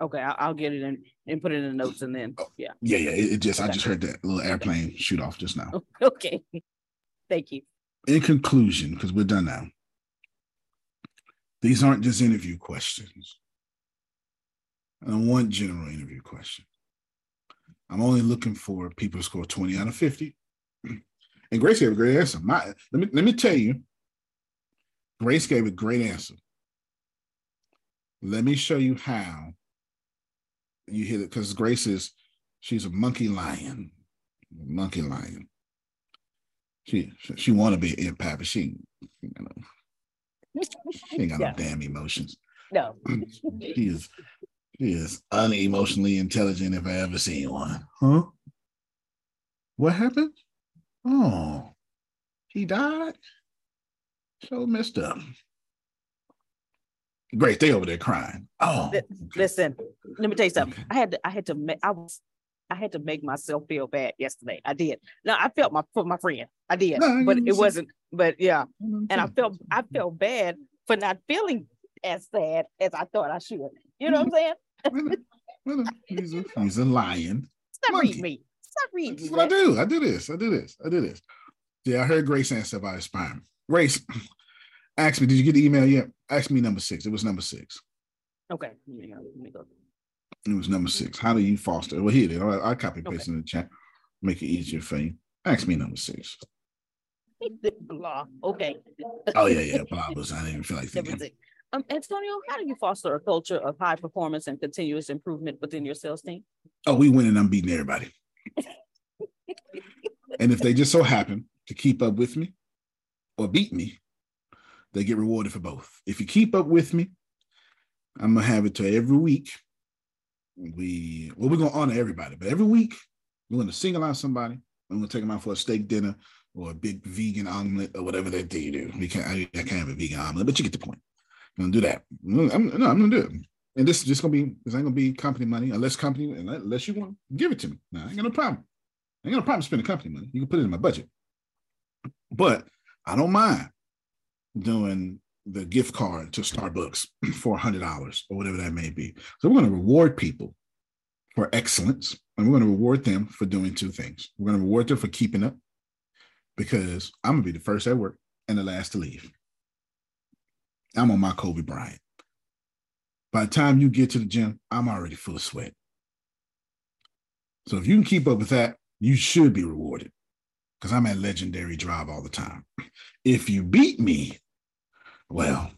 Okay, I'll, I'll get it in and put it in the notes and then, oh, yeah. Yeah, yeah. It, it just I just heard that little airplane shoot off just now. *laughs* Okay, thank you. In conclusion, because we're done now, these aren't just interview questions. I don't want general interview questions. I'm only looking for people to score 20 out of 50. *clears throat* And Grace gave a great answer. My, let me let me tell you, Grace gave a great answer. Let me show you how you hit it because Grace is she's a monkey lion, monkey lion. She she, she want to be an empath, but she, you know, she ain't got Yeah. no damn emotions. No. *clears throat* she is she is unemotionally intelligent if I ever seen one. Huh? What happened? Oh, he died? So messed up. Great, they over there crying. Oh, listen, let me tell you something. Okay. I had to, I had to, I was, I had to make myself feel bad yesterday. I did. No, I felt my for my friend. I did, no, but it wasn't. But yeah, mm-hmm. and I felt, I felt bad for not feeling as sad as I thought I should. You know what I'm saying? he's, a, he's a lion. Stop Monkey. reading me. Stop reading That's me. What I do. I do this. I do this. I do this. Yeah, I heard Grace answer about inspiring. Grace, *clears throat* ask me, did you get the email yet? Ask me number six. It was number six. Okay. Let me go. Let me go. It was number six. How do you foster? Well, here it is. I, I copy paste okay. in the chat. Make it easier for you. Ask me number six. Blah. *laughs* Okay. oh yeah, yeah. Blah was. I didn't even feel like thinking. Um, Antonio, how do you foster a culture of high performance and continuous improvement within your sales team? Oh, we win and I'm beating everybody. and if they just so happen to keep up with me or beat me, they get rewarded for both. If you keep up with me, I'm gonna have it to every week. We well, we're gonna honor everybody, but every week we're gonna single out somebody. I'm gonna take them out for a steak dinner or a big vegan omelet or whatever that they do. We can't. I, I can't have a vegan omelet, but you get the point. I'm gonna do that. I'm, no, I'm gonna do it. And this is just gonna be this ain't gonna be company money unless company unless you want to give it to me. Now I ain't got no problem. I ain't got no problem spending company money. You can put it in my budget. But I don't mind doing the gift card to Starbucks *clears throat* for hundred dollars or whatever that may be. So we're gonna reward people for excellence, and we're gonna reward them for doing two things. We're gonna reward them for keeping up because I'm gonna be the first at work and the last to leave. I'm on my Kobe Bryant. By the time you get to the gym, I'm already full of sweat. So if you can keep up with that, you should be rewarded because I'm at legendary drive all the time. If you beat me, well,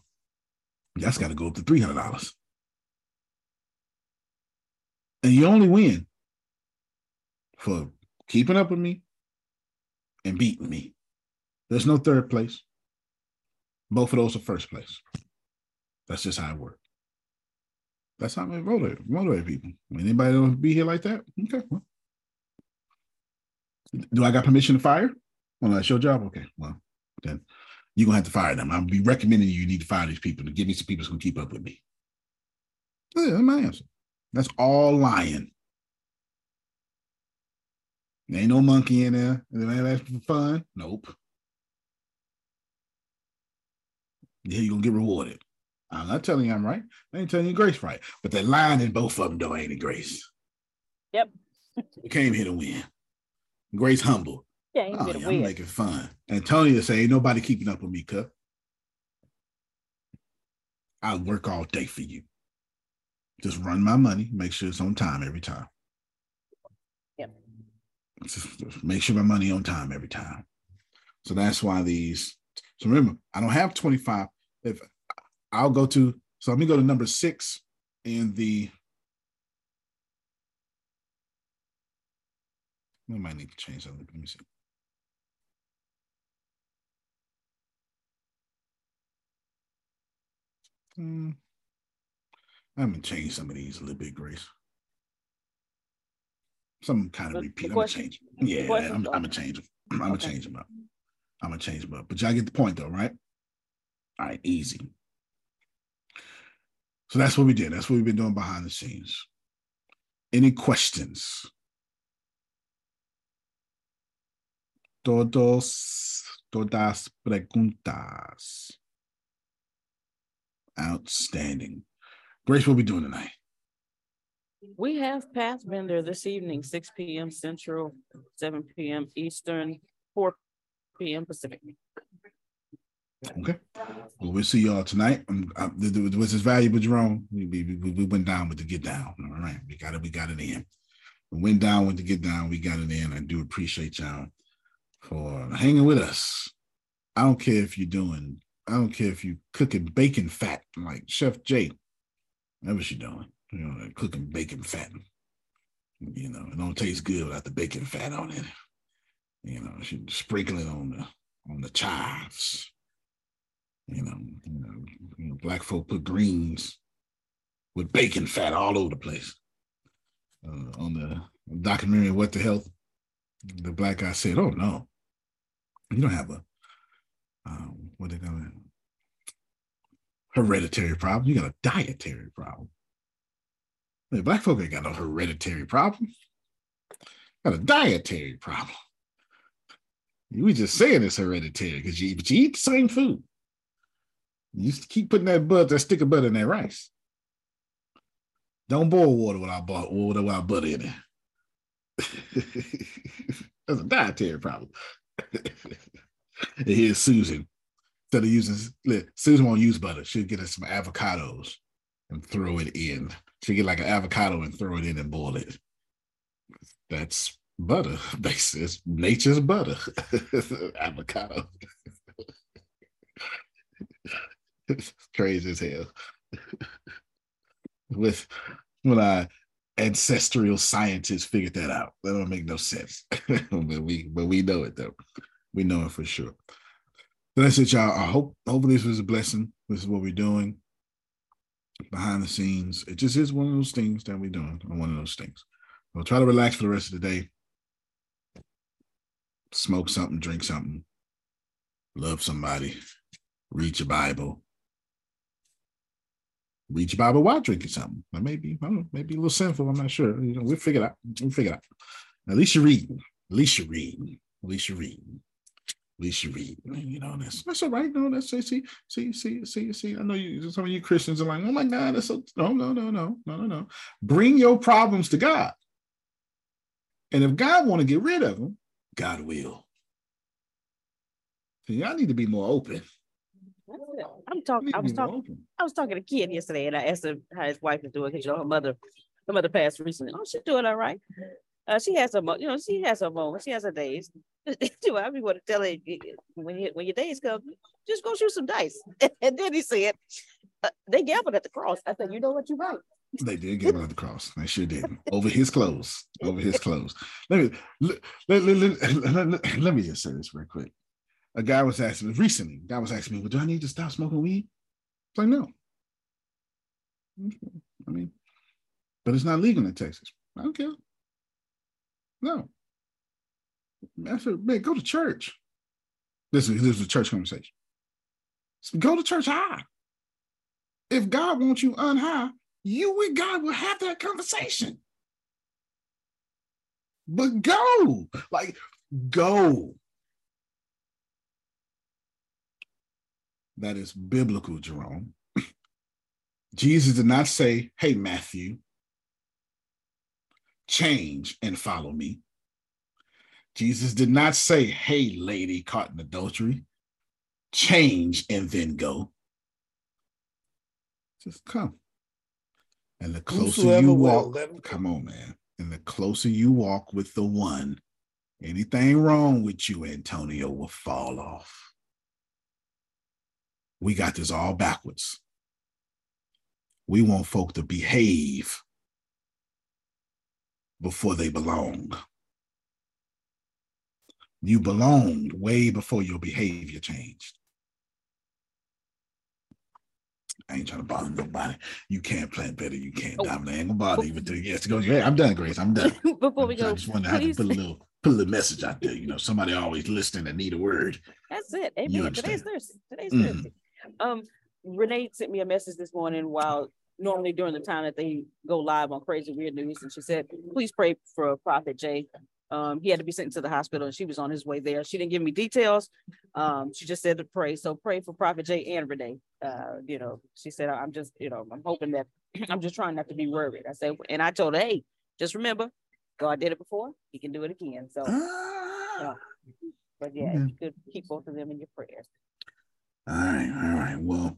that's got to go up to $300. And you only win for keeping up with me and beating me. There's no third place. Both of those are first place. That's just how it works. That's how I motivate, motivate people. Anybody don't be here like that? Okay. Well. Do I got permission to fire? Well, that's your job. Okay. Well, then you're gonna have to fire them. I'll be recommending you, you need to fire these people to give me some people who's gonna keep up with me. Yeah, that's my answer. That's all lying. There ain't no monkey in there. That's for fun. Nope. Yeah, you're gonna get rewarded. I'm not telling you I'm right. I ain't telling you Grace right. But that line in both of them though ain't it, Grace? Yep. we came here to win. Grace humble. Yeah, oh, yeah I'm making fun. And Tony to say, ain't nobody keeping up with me, Cup. I'll work all day for you. Just run my money, make sure it's on time every time. Yep. Just, just make sure my money on time every time. So that's why these so remember, I don't have 25. If I'll go to, so let me go to number six in the, we might need to change that. Let me see. Hmm. I'm gonna change some of these a little bit, Grace. Some kind of repeat. I'm gonna change. Yeah, I'm, I'm, gonna change them. I'm gonna change them up. I'm gonna change them up. But y'all get the point though, right? All right, easy. So that's what we did. That's what we've been doing behind the scenes. Any questions? Todos, todas preguntas. Outstanding. Grace, what are we doing tonight? We have Pathbender this evening, 6 p.m. Central, 7 p.m. Eastern, 4 p.m. Pacific. Okay. Well, we'll see y'all tonight. Um, uh, was this valuable, Jerome? We, we, we went down with the get down. All right. We got it. We got it in. We went down with the get down. We got it in. I do appreciate y'all for hanging with us. I don't care if you're doing, I don't care if you cooking bacon fat like Chef Jay. Whatever she doing. You know, cooking bacon fat. You know, it don't taste good without the bacon fat on it. You know, she sprinkle it on the on the chives. You know, you know, you know, black folk put greens with bacon fat all over the place. Uh, on the documentary What the Health, the black guy said, "Oh no, you don't have a um, what they call it, hereditary problem. You got a dietary problem. The black folk ain't got no hereditary problem. Got a dietary problem. We just saying it's hereditary because you, you eat the same food. You keep putting that butter, that stick of butter in that rice. Don't boil water without, water without butter in it. *laughs* That's a dietary problem. *laughs* and here's Susan. Instead of using, Susan won't use butter. She'll get us some avocados and throw it in. She'll get like an avocado and throw it in and boil it. That's butter. *laughs* It's nature's butter. *laughs* avocado. *laughs* crazy as hell. With when I ancestral scientists figured that out. That don't make no sense. but we but we know it though. We know it for sure. But that's it, y'all. I hope hopefully this was a blessing. This is what we're doing behind the scenes. It just is one of those things that we're doing. One of those things. We'll try to relax for the rest of the day. Smoke something, drink something, love somebody, read your Bible, read your Bible while drinking something. That I don't know, maybe a little sinful. I'm not sure. You know, we'll figure it out. We'll figure it out. At least you're reading. At least you're reading. At least you're reading. Least you read. You know, that's that's all right. No, that's see, see, see, see, see, see. I know you some of you Christians are like, oh my God, that's so no, no, no, no, no, no, no. Bring your problems to God. And if God want to get rid of them, God will. So y'all need to be more open. I'm talking. I was talking. I was talking to a kid yesterday, and I asked him how his wife is doing because you know her mother, her mother passed recently. Oh, she's doing all right. Uh, she has some, you know, she has her moments. She has her days. *laughs* I be want to tell her when you, when your days come, just go shoot some dice. *laughs* and then he said, uh, they gambled at the cross. I said, you know what, you're right. They did gamble at the cross. They sure did. Over his clothes. Over his clothes. Let me let, let, let, let, let me just say this real quick a guy was asking me recently, guy was asking me, well, do I need to stop smoking weed? It's like, no. I mean, but it's not legal in Texas. I don't care. No. I said, man, go to church. This is this is a church conversation. So go to church high. If God wants you unhigh, you and God will have that conversation. But go, like, go. that is biblical, Jerome. *clears throat* Jesus did not say, Hey, Matthew, change and follow me. Jesus did not say, Hey, lady caught in adultery, change and then go. Just come. And the closer Whosoever you walk, come on, man. And the closer you walk with the one, anything wrong with you, Antonio, will fall off we got this all backwards. We want folk to behave before they belong. You belonged way before your behavior changed. I ain't trying to bother nobody. You can't plan better. You can't oh. dominate. I ain't gonna bother you. But yes, go. Yeah, I'm done, Grace. I'm done. *laughs* Before we go, I just wanted to to put a little put a little message out there. You know, somebody always listening and need a word. That's it. Amen. Today's Thursday. Today's mm. Thursday. Um, Renee sent me a message this morning while normally during the time that they go live on Crazy Weird News, and she said, "Please pray for Prophet Jay. Um, he had to be sent to the hospital, and she was on his way there. She didn't give me details. Um, she just said to pray. So pray for Prophet Jay and Renee. Uh, you know, she said, I'm just, you know, I'm hoping that *clears throat* I'm just trying not to be worried. I said, and I told her, hey, just remember, God did it before. He can do it again. So, ah. but yeah, yeah. you could keep both of them in your prayers. All right, all right. Well,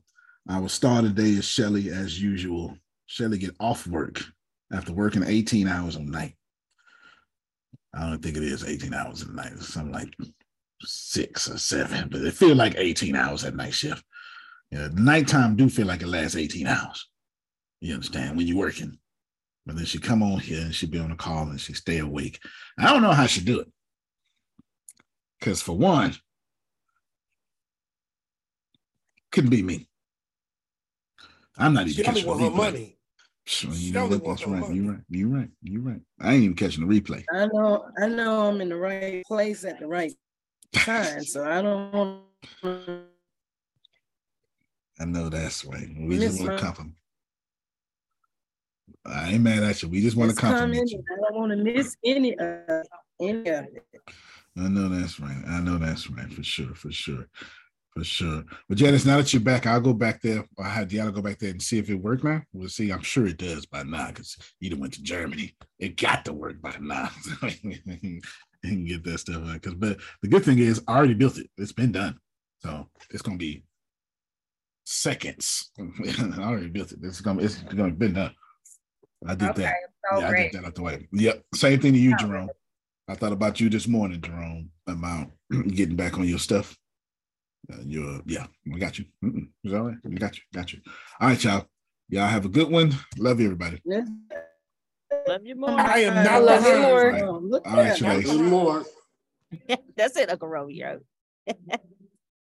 our star today is Shelly, as usual. Shelly get off work after working 18 hours a night. I don't think it is 18 hours a night. It's something like six or seven, but it feel like 18 hours at night shift. Yeah, nighttime do feel like it lasts 18 hours. You understand when you're working. But then she come on here and she be on the call and she stay awake. I don't know how she do it. Because for one, couldn't be me. I'm not even. She only want her money. So you know what? That's right. You're right. You're right. You're right. I ain't even catching the replay. I know. I know. I'm in the right place at the right time. so I don't want. I know that's right. We just want to compliment. I ain't mad at you. We just want to compliment you. I don't want to miss any of any of it. I know that's right. I know that's right for sure, for sure, for sure. But Janice, now that you're back, I'll go back there. I had Deanna go back there and see if it worked now. We'll see. I'm sure it does by now because you done went to Germany. It got to work by now. *laughs* and get that stuff out. Because but the good thing is I already built it. It's been done. So it's gonna be seconds. *laughs* I already built it. It's gonna it's gonna be done. I did okay, that. So yeah, great. I did that out the way. Yep. Same thing to you, Jerome. I thought about you this morning, Jerome, about *clears throat* getting back on your stuff. Uh, your yeah, I got you. Mm-mm. Is all right? I got you. Got you. All right, y'all. Y'all have a good one. Love you, everybody. Love you more. I am not I love you more. All right, *laughs* all right more. That's it, Uncle Romeo. *laughs*